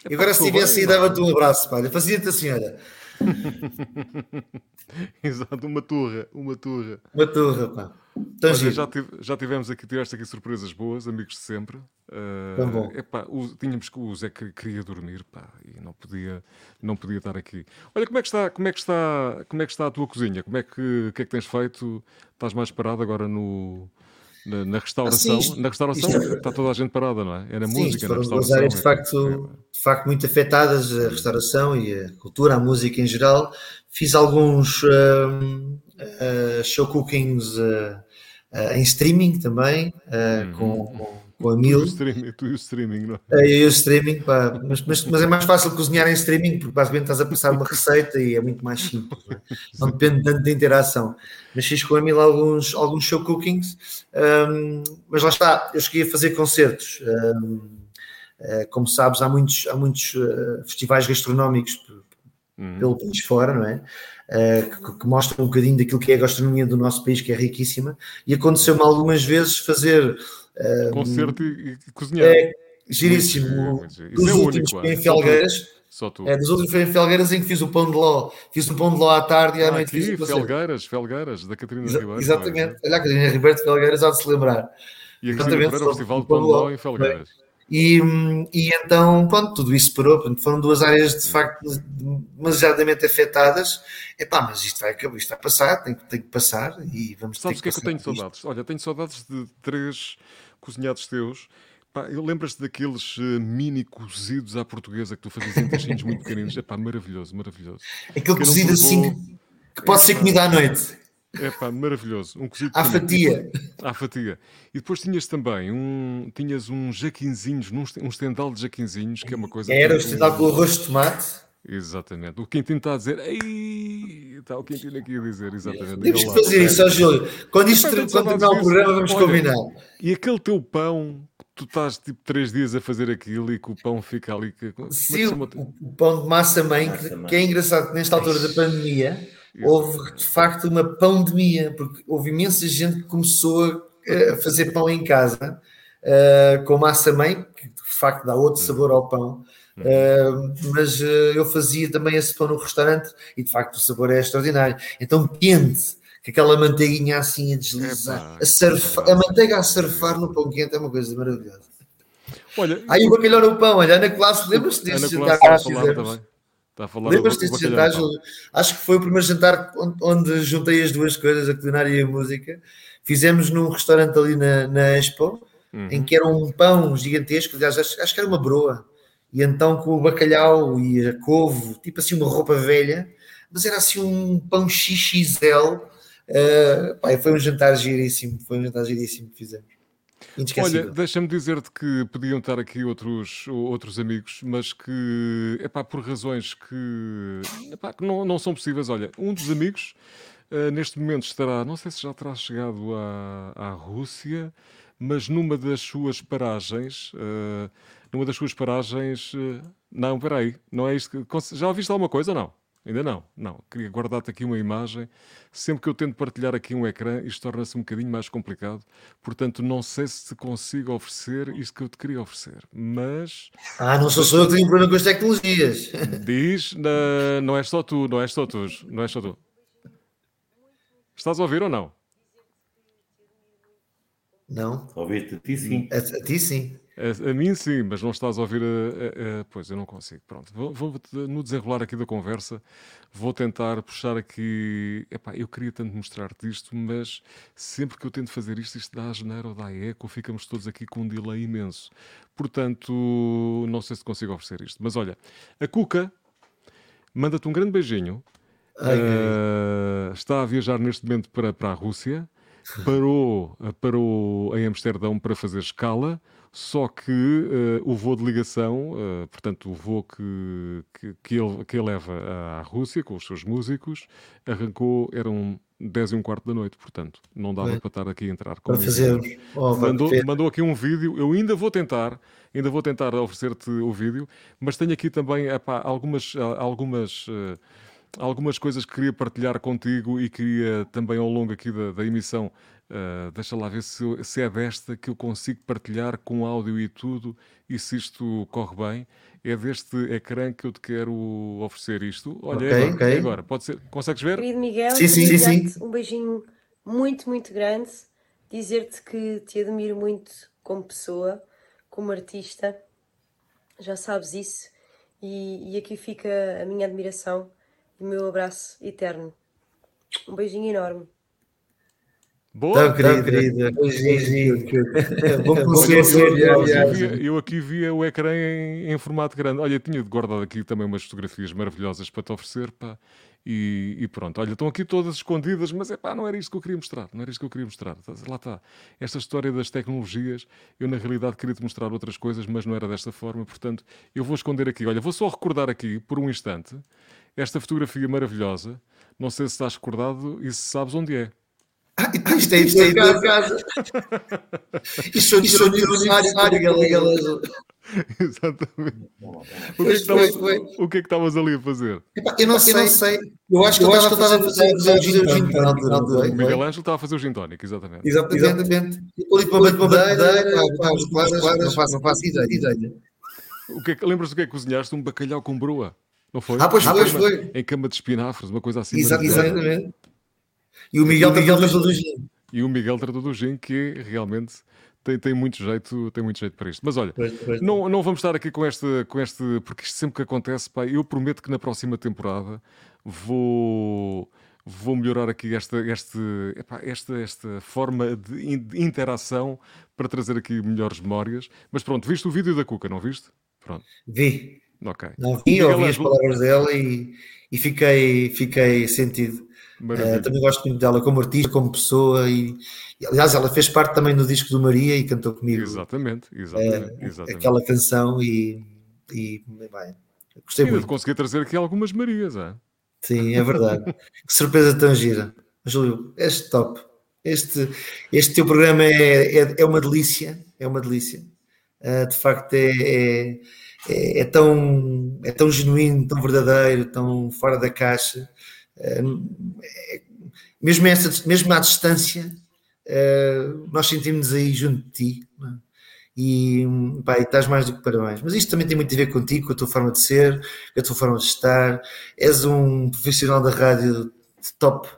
e agora, se tivesse aí, dava-te um abraço, pá. Fazia-te a senhora. Exato, uma turra, uma turra. Uma turra, pá. Olha, já, tive, já tivemos aqui, tiveste aqui surpresas boas, amigos de sempre. Uh, bom. Epá, o, tínhamos que o Zé que queria dormir, pá, e não podia, não podia estar aqui. Olha, como é que está, como é que está, como é que está a tua cozinha? Como é que, que é que tens feito? Estás mais parado agora no na, na restauração, ah, na restauração é... está toda a gente parada, não é? É na sim, música, na restauração. áreas de facto, de facto muito afetadas, a restauração e a cultura, a música em geral. Fiz alguns uh, uh, show cookings uh, em streaming também, uhum. com, com com a Mil. Tu e o streaming, tu e o streaming não é? Eu e o streaming, pá, mas, mas, mas, é mais fácil cozinhar em streaming, porque basicamente estás a passar uma receita e é muito mais simples, não, é? não depende tanto da interação. Mas fiz com a Mil alguns, alguns show cookings, um, mas lá está, eu cheguei a fazer concertos. Um, eh, como sabes, há muitos, há muitos uh, festivais gastronómicos uhum. pelo país fora, não é? Uh, que, que, mostram um bocadinho daquilo que é a gastronomia do nosso país, que é riquíssima, e aconteceu-me algumas vezes fazer Concerto e, e cozinhar. É giríssimo. Dos é últimos único, em Felgueiras, Só tu. É, dos outros foi em Felgueiras em que fiz o pão de ló. Fiz um pão de ló à tarde e à ah, noite aqui, fiz Felgueiras, Felgueiras, da Catarina Exa Ribeiro. Exatamente. Olha, a Catarina Ribeiro de Felgueiras há de se lembrar. E aqui exatamente, o Festival de Pão de Ló em Felgueiras. E, e então, pronto, tudo isso parou. Portanto, foram duas áreas de facto demasiadamente afetadas. Epá, mas isto vai acabar, isto vai passar, tem, tem que passar e vamos Sabes o que é que eu tenho isto. saudades? Olha, tenho saudades de três cozinhados teus. Pá, lembras-te daqueles uh, mini cozidos à portuguesa que tu fazias em tachinhos muito pequeninos? É pá, maravilhoso, maravilhoso. Aquele cozido assim que, pode ser comida à noite. É pá, maravilhoso. Um cozido à fatia. À fatia. E depois tinhas também um, tinhas uns jaquinzinhos, um estendal de jaquinzinhos, que é uma coisa. Era o estendal com arroz de tomate. Exatamente. O Quintino está a dizer. Ei! Está o Quintino aqui a dizer, exatamente. Temos que fazer isso, ó Júlio. Quando isto quando terminar o programa, vamos Olha, combinar. E aquele teu pão, tu estás tipo três dias a fazer aquilo e que o pão fica ali. Que, Sim, o, o, pão de massa mãe, massa que, que, é engraçado que nesta altura da pandemia houve de facto uma pandemia, porque houve imensa gente que começou a fazer pão em casa uh, com massa mãe, que de facto dá outro sabor ao pão. Uh, mas uh, eu fazia também esse pão no restaurante e de facto o sabor é extraordinário. Então quente, que aquela manteiguinha assim a deslizar, a, surfar, a manteiga a surfar no pão quente é uma coisa maravilhosa. Olha, aí o bacalhau no pão, olha, Ana Classe, lembras-te deste jantar que fizemos? Está a falar Lembras-te deste jantar? Acho que foi o primeiro jantar onde, onde, juntei as duas coisas, a culinária e a música. Fizemos num restaurante ali na, na Expo, uhum. em que era um pão gigantesco, aliás, acho, acho que era uma broa e então com o bacalhau e a couve, tipo assim uma roupa velha, mas era assim um pão XXL. Uh, pá, foi um jantar giríssimo, foi um jantar giríssimo que fizemos. Olha, deixa-me dizer-te que podiam estar aqui outros, outros amigos, mas que, epá, por razões que, epá, que não, não são possíveis. Olha, um dos amigos uh, neste momento estará, não sei se já terá chegado à, à Rússia, mas numa das suas paragens, uh, numa das suas paragens. Eh, não, peraí, não é isto que. Já ouviste alguma coisa ou não? Ainda não, não. Queria guardar-te aqui uma imagem. Sempre que eu tento partilhar aqui um ecrã, isto torna-se um bocadinho mais complicado. Portanto, não sei se te consigo oferecer isto que eu te queria oferecer. Mas. Ah, não sou só eu que tenho problema com as tecnologias. Diz, não, não és só tu, não és só tu, não és só tu. Estás a ouvir ou não? Não. Ouviste a ti sim. A, a ti sim. A, a, mim sim, mas não estás a ouvir a, a, pois eu não consigo. Pronto, vou, vou, no desenrolar aqui da conversa, vou tentar puxar aqui. Epá, eu queria tanto mostrar-te isto, mas sempre que eu tento fazer isto, isto dá a janeiro ou dá eco, ficamos todos aqui com um delay imenso. Portanto, não sei se consigo oferecer isto. Mas olha, a Cuca manda-te um grande beijinho. Ai, uh, está a viajar neste momento para, para a Rússia. Parou, parou em Amsterdão para fazer escala só que uh, o voo de ligação, uh, portanto, o voo que, que, que, ele, que ele leva à Rússia com os seus músicos, arrancou, eram 10 e um quarto da noite, portanto, não dava é. para estar aqui a entrar. Para fazer. Oh, mandou, mandou aqui um vídeo, eu ainda vou tentar, ainda vou tentar oferecer-te o vídeo, mas tenho aqui também epá, algumas. algumas uh, algumas coisas que queria partilhar contigo e queria também ao longo aqui da, da emissão Uh, deixa lá ver se, se, é desta que eu consigo partilhar com áudio e tudo e se isto corre bem. É deste ecrã que eu te quero oferecer isto. Olha, okay, é agora, okay. É agora. Pode ser. Consegues ver? Querido Miguel, sim, sim, sim, sim. um beijinho muito, muito grande. Dizer-te que te admiro muito como pessoa, como artista. Já sabes isso. E, e aqui fica a minha admiração o meu abraço eterno. Um beijinho enorme. Boa, querida, querida. Bom eu, eu aqui via o ecrã em, em, formato grande. Olha, tinha guardado aqui também umas fotografias maravilhosas para te oferecer, pá. E, e, pronto, olha, estão aqui todas escondidas, mas é pá, não era isto que eu queria mostrar, não era isto que eu queria mostrar. Lá está. Esta história das tecnologias, eu na realidade queria te mostrar outras coisas, mas não era desta forma, portanto, eu vou esconder aqui. Olha, vou só recordar aqui, por um instante, esta fotografia maravilhosa. Não sei se estás recordado e se sabes onde é. Ah, isto é isto é da casa. Isto é o aniversário galera. Exatamente. O que, é que estavas, o que é que estavas ali a fazer? Eu não sei, eu, não sei. eu acho que eu estava a fazer o gin tonic. O Miguel Ângelo estava a fazer o gin tonic, exatamente. Exatamente. Ali para uma bandeira, não faço ideia. O é que, lembras do que é que cozinhaste? Um bacalhau com broa, não foi? Ah, pois foi, foi. Em cama de espinafres, uma coisa assim. Exatamente. E o Miguel, Miguel tratou do gin. E o Miguel tratou do gin, que realmente tem, tem, muito jeito, tem muito jeito para isto. Mas olha, pois, pois não, não vamos estar aqui com este, com este, porque isto sempre que acontece, pá, eu prometo que na próxima temporada vou vou melhorar aqui esta, este, epá, esta, esta forma de, interação para trazer aqui melhores memórias. Mas pronto, viste o vídeo da Cuca, não viste? Pronto. Vi. Não vi, ouvi as palavras dela e, e fiquei, fiquei sentido. Uh, também gosto muito dela como artista, como pessoa e, e, aliás ela fez parte também do disco do Maria e cantou comigo. Exatamente, exatamente. Uh, exatamente. Aquela canção e, e bem, gostei e muito. consegui trazer aqui algumas Marias, é? Sim, é verdade. que surpresa tão gira. Júlio, este top. Este, este teu programa é, é, é uma delícia. É uma delícia. Uh, de facto, é, é, é, é, tão, é tão genuíno, tão verdadeiro, tão fora da caixa. Uh, mesmo, essa, mesmo à distância, uh, nós sentimos aí junto de ti. É? e, pá, e estás mais do que parabéns. Mas isto também tem muito a ver contigo, com a tua forma de ser, com a tua forma de estar. És um profissional da rádio top,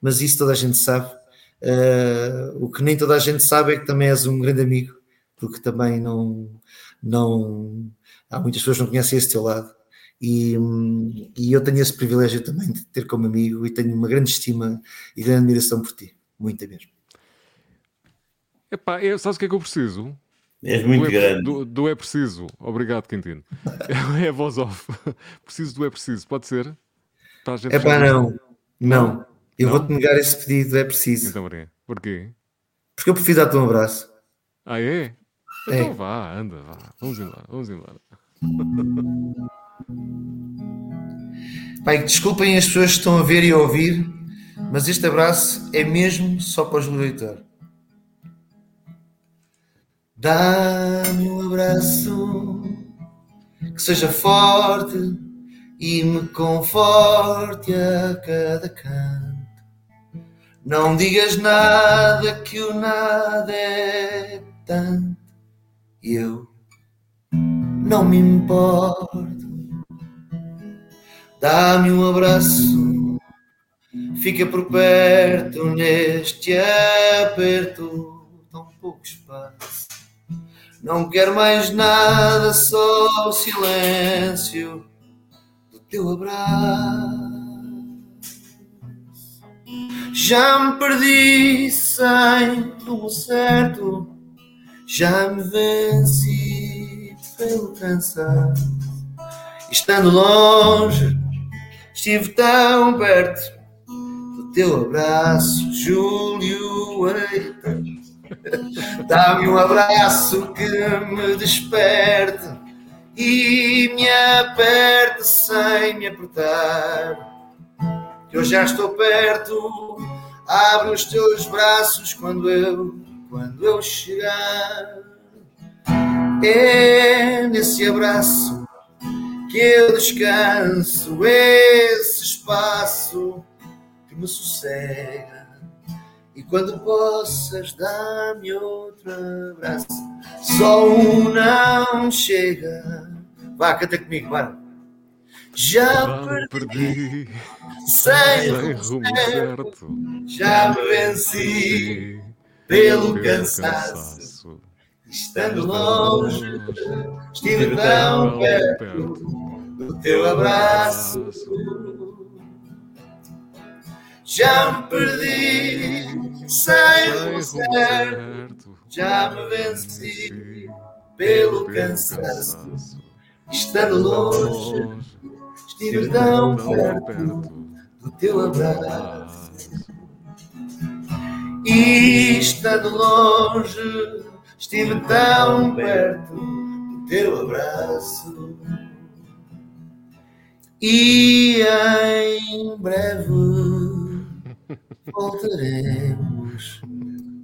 mas isso toda a gente sabe. Uh, o que nem toda a gente sabe é que também és um grande amigo, porque também não, não há muitas pessoas que não conhecem esse teu lado. E, e eu tenho esse privilégio também de ter como amigo e tenho uma grande estima e grande admiração por ti, muita mesmo. Epá, eu, sabes o que é que eu preciso? És muito do é, grande. Do, do, é preciso. Obrigado, Quintino. É, é voz off. Preciso do é preciso. Pode ser? É pá, não. Não. Eu vou-te negar esse pedido. É preciso. Então, porquê? Porque eu prefiro dar-te um abraço. Ah, é? É? Então vá, anda, vá. Vamos embora. Vamos embora. Pai, desculpem as pessoas que estão a ver e a ouvir, mas este abraço é mesmo só para os Leitor. Dá-me um abraço que seja forte e me conforte a cada canto. Não digas nada que o nada é tanto. Eu não me importo. Dá-me um abraço, fica por perto neste aperto, tão pouco espaço. Não quero mais nada, só o silêncio do teu abraço. Já me perdi sem rumo certo, já me venci pelo cansaço. Estando longe, estive tão perto do teu abraço, Júlio Eitas. Dá-me um abraço que me desperte e me aperte sem me apertar. Que eu já estou perto, abre os teus braços quando eu, quando eu chegar. É nesse abraço que eu descanso, esse espaço que me sossega e quando possas dar-me outro abraço, só um não chega. Vá, canta comigo, vai. Já perdi, sem rumo certo, já me venci pelo cansaço. Estando longe, estive tão perto do teu abraço. Já me perdi sem certo, já me venci pelo cansaço. Estando longe, estive tão perto do teu abraço. E estando longe, estive tão perto do teu abraço. E em breve voltaremos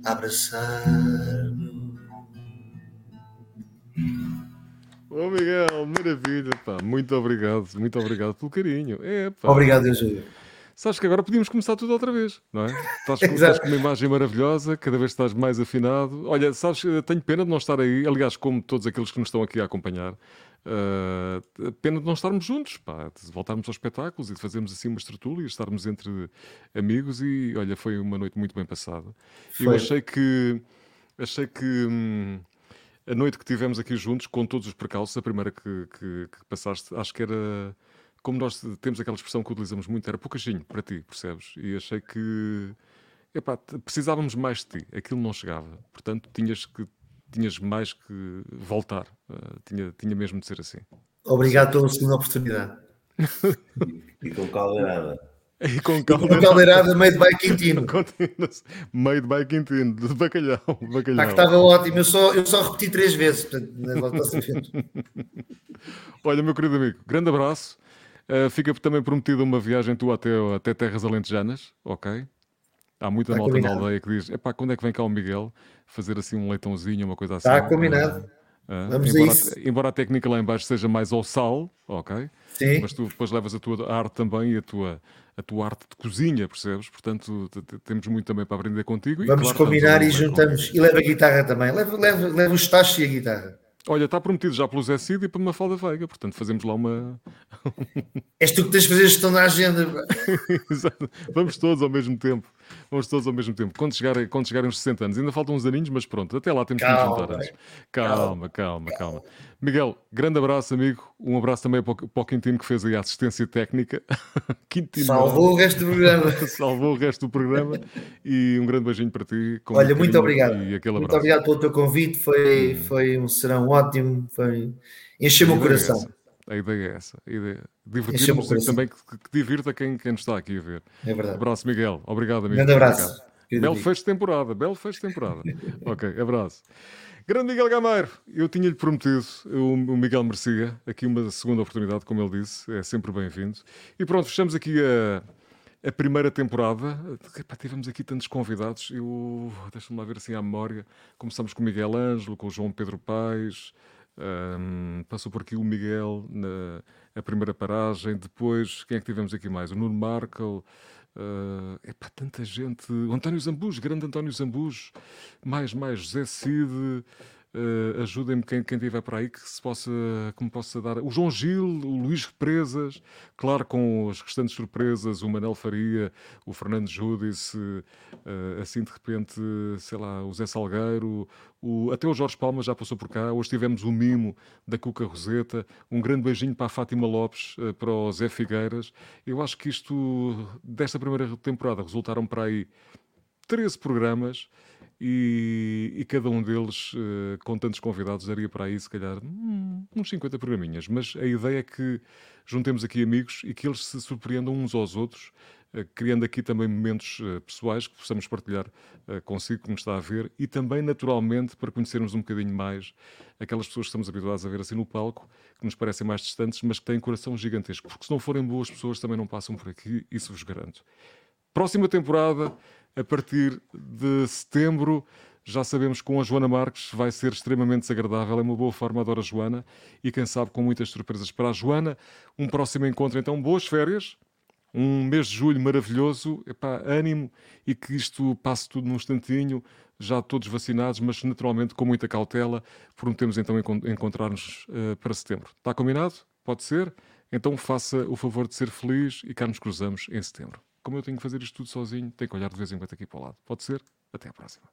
a abraçar-nos. Ô Miguel, maravilha, pá. Muito obrigado, muito obrigado pelo carinho. É, pá. Obrigado, Eugênio. Sabes que agora podíamos começar tudo outra vez, não é? Estás com, estás com uma imagem maravilhosa, cada vez estás mais afinado. Olha, sabes, tenho pena de não estar aí, aliás, como todos aqueles que nos estão aqui a acompanhar, uh, pena de não estarmos juntos, pá, de voltarmos aos espetáculos e de fazermos assim uma estrutura e estarmos entre amigos e, olha, foi uma noite muito bem passada. Foi. Eu achei que, achei que... Hum, a noite que tivemos aqui juntos, com todos os percalços, a primeira que, que, que passaste, acho que era como nós temos aquela expressão que utilizamos muito, era pouquinho para ti, percebes? E achei que epá, precisávamos mais de ti, aquilo não chegava, portanto tinhas que tinhas mais que voltar, uh, tinha, tinha mesmo de ser assim. Obrigado pela segunda oportunidade. e com caldeirada. E com caldeirada, com caldeirada made by Quintino. made by Quintino, de bacalhau. bacalhau. Ah, que estava ótimo, eu só, eu só repeti três vezes. Portanto, Olha, meu querido amigo, grande abraço. Uh, fica também prometida uma viagem tua até, até Terras Alentejanas, ok? Há muita Está malta combinado. na aldeia que diz: epá, quando é que vem cá o Miguel fazer assim um leitãozinho, uma coisa assim? Está combinado. Uh, Vamos embora, a isso. embora a técnica lá embaixo seja mais ao sal, ok? Sim. Mas tu depois levas a tua arte também e a tua, a tua arte de cozinha, percebes? Portanto, temos muito também para aprender contigo. Vamos e, claro, combinar e juntamos. E leva a guitarra também. Leva, leva, leva os tachos e a guitarra. Olha, está prometido já pelo Zé Cid e para uma falda Veiga, portanto fazemos lá uma. És tu que tens de fazer gestão na agenda. Vamos todos ao mesmo tempo. Vamos todos ao mesmo tempo. Quando, chegar, quando chegarem os 60 anos, ainda faltam uns aninhos, mas pronto, até lá temos calma, que nos juntar antes. Calma, calma, calma, calma. Miguel, grande abraço, amigo. Um abraço também para o Quintino que fez aí a assistência técnica. Quintino. Salvou o resto do programa. Salvou o resto do programa. E um grande beijinho para ti. Olha, muito obrigado. muito obrigado pelo teu convite. Foi, hum. foi um serão ótimo. Foi... Encheu-me o coração. A ideia é essa. A ideia é divertirmos e também que, que, divirta quem, quem nos está aqui a ver. É verdade. Abraço, Miguel. Obrigado, amigo. Grande abraço. Belo fecho de temporada. Belo fecho de temporada. ok, abraço. Grande Miguel Gameiro, eu tinha-lhe prometido, o Miguel merecia aqui uma segunda oportunidade, como ele disse, é sempre bem-vindo. E pronto, fechamos aqui a, a primeira temporada. Epá, tivemos aqui tantos convidados, eu deixa-me lá ver assim à memória. Começamos com o Miguel Ângelo, com o João Pedro Paes, um, passou por aqui o Miguel na a primeira paragem, depois quem é que tivemos aqui mais? O Nuno Markel. Uh, epá, tanta gente. O António Zambus, grande António Zambus, mais, mais José Cid, Uh, Ajudem-me quem, quem estiver por aí que se possa, que me possa dar. O João Gil, o Luís Represas, claro, com as restantes surpresas, o Manel Faria, o Fernando Júdice, uh, assim de repente, sei lá, o Zé Salgueiro, o, até o Jorge Palma já passou por cá. Hoje tivemos o mimo da Cuca Roseta. Um grande beijinho para a Fátima Lopes, uh, para o Zé Figueiras. Eu acho que isto, desta primeira temporada, resultaram para aí 13 programas e, e, cada um deles, uh, com tantos convidados, daria para aí, se calhar, hum, uns 50 programinhas. Mas a ideia é que juntemos aqui amigos e que eles se surpreendam uns aos outros, uh, criando aqui também momentos uh, pessoais que possamos partilhar consigo, como está a ver, e também, naturalmente, para conhecermos um bocadinho mais aquelas pessoas que estamos habituados a ver assim no palco, que nos parecem mais distantes, mas que têm coração gigantesco. Porque se não forem boas pessoas, também não passam por aqui, isso vos garanto. Próxima temporada a partir de setembro. Já sabemos que com a Joana Marques vai ser extremamente desagradável. É uma boa forma, adoro a Joana. E quem sabe com muitas surpresas para a Joana. Um próximo encontro, então, boas férias. Um mês de julho maravilhoso. Epá, ânimo e que isto passe tudo num instantinho. Já todos vacinados, mas naturalmente com muita cautela. Prometemos então encontrar-nos uh, para setembro. Está combinado? Pode ser? Então faça o favor de ser feliz e cá nos cruzamos em setembro como eu tenho que fazer isto tudo sozinho, tenho que olhar de vez em quando aqui para o lado. Pode ser? Até à próxima.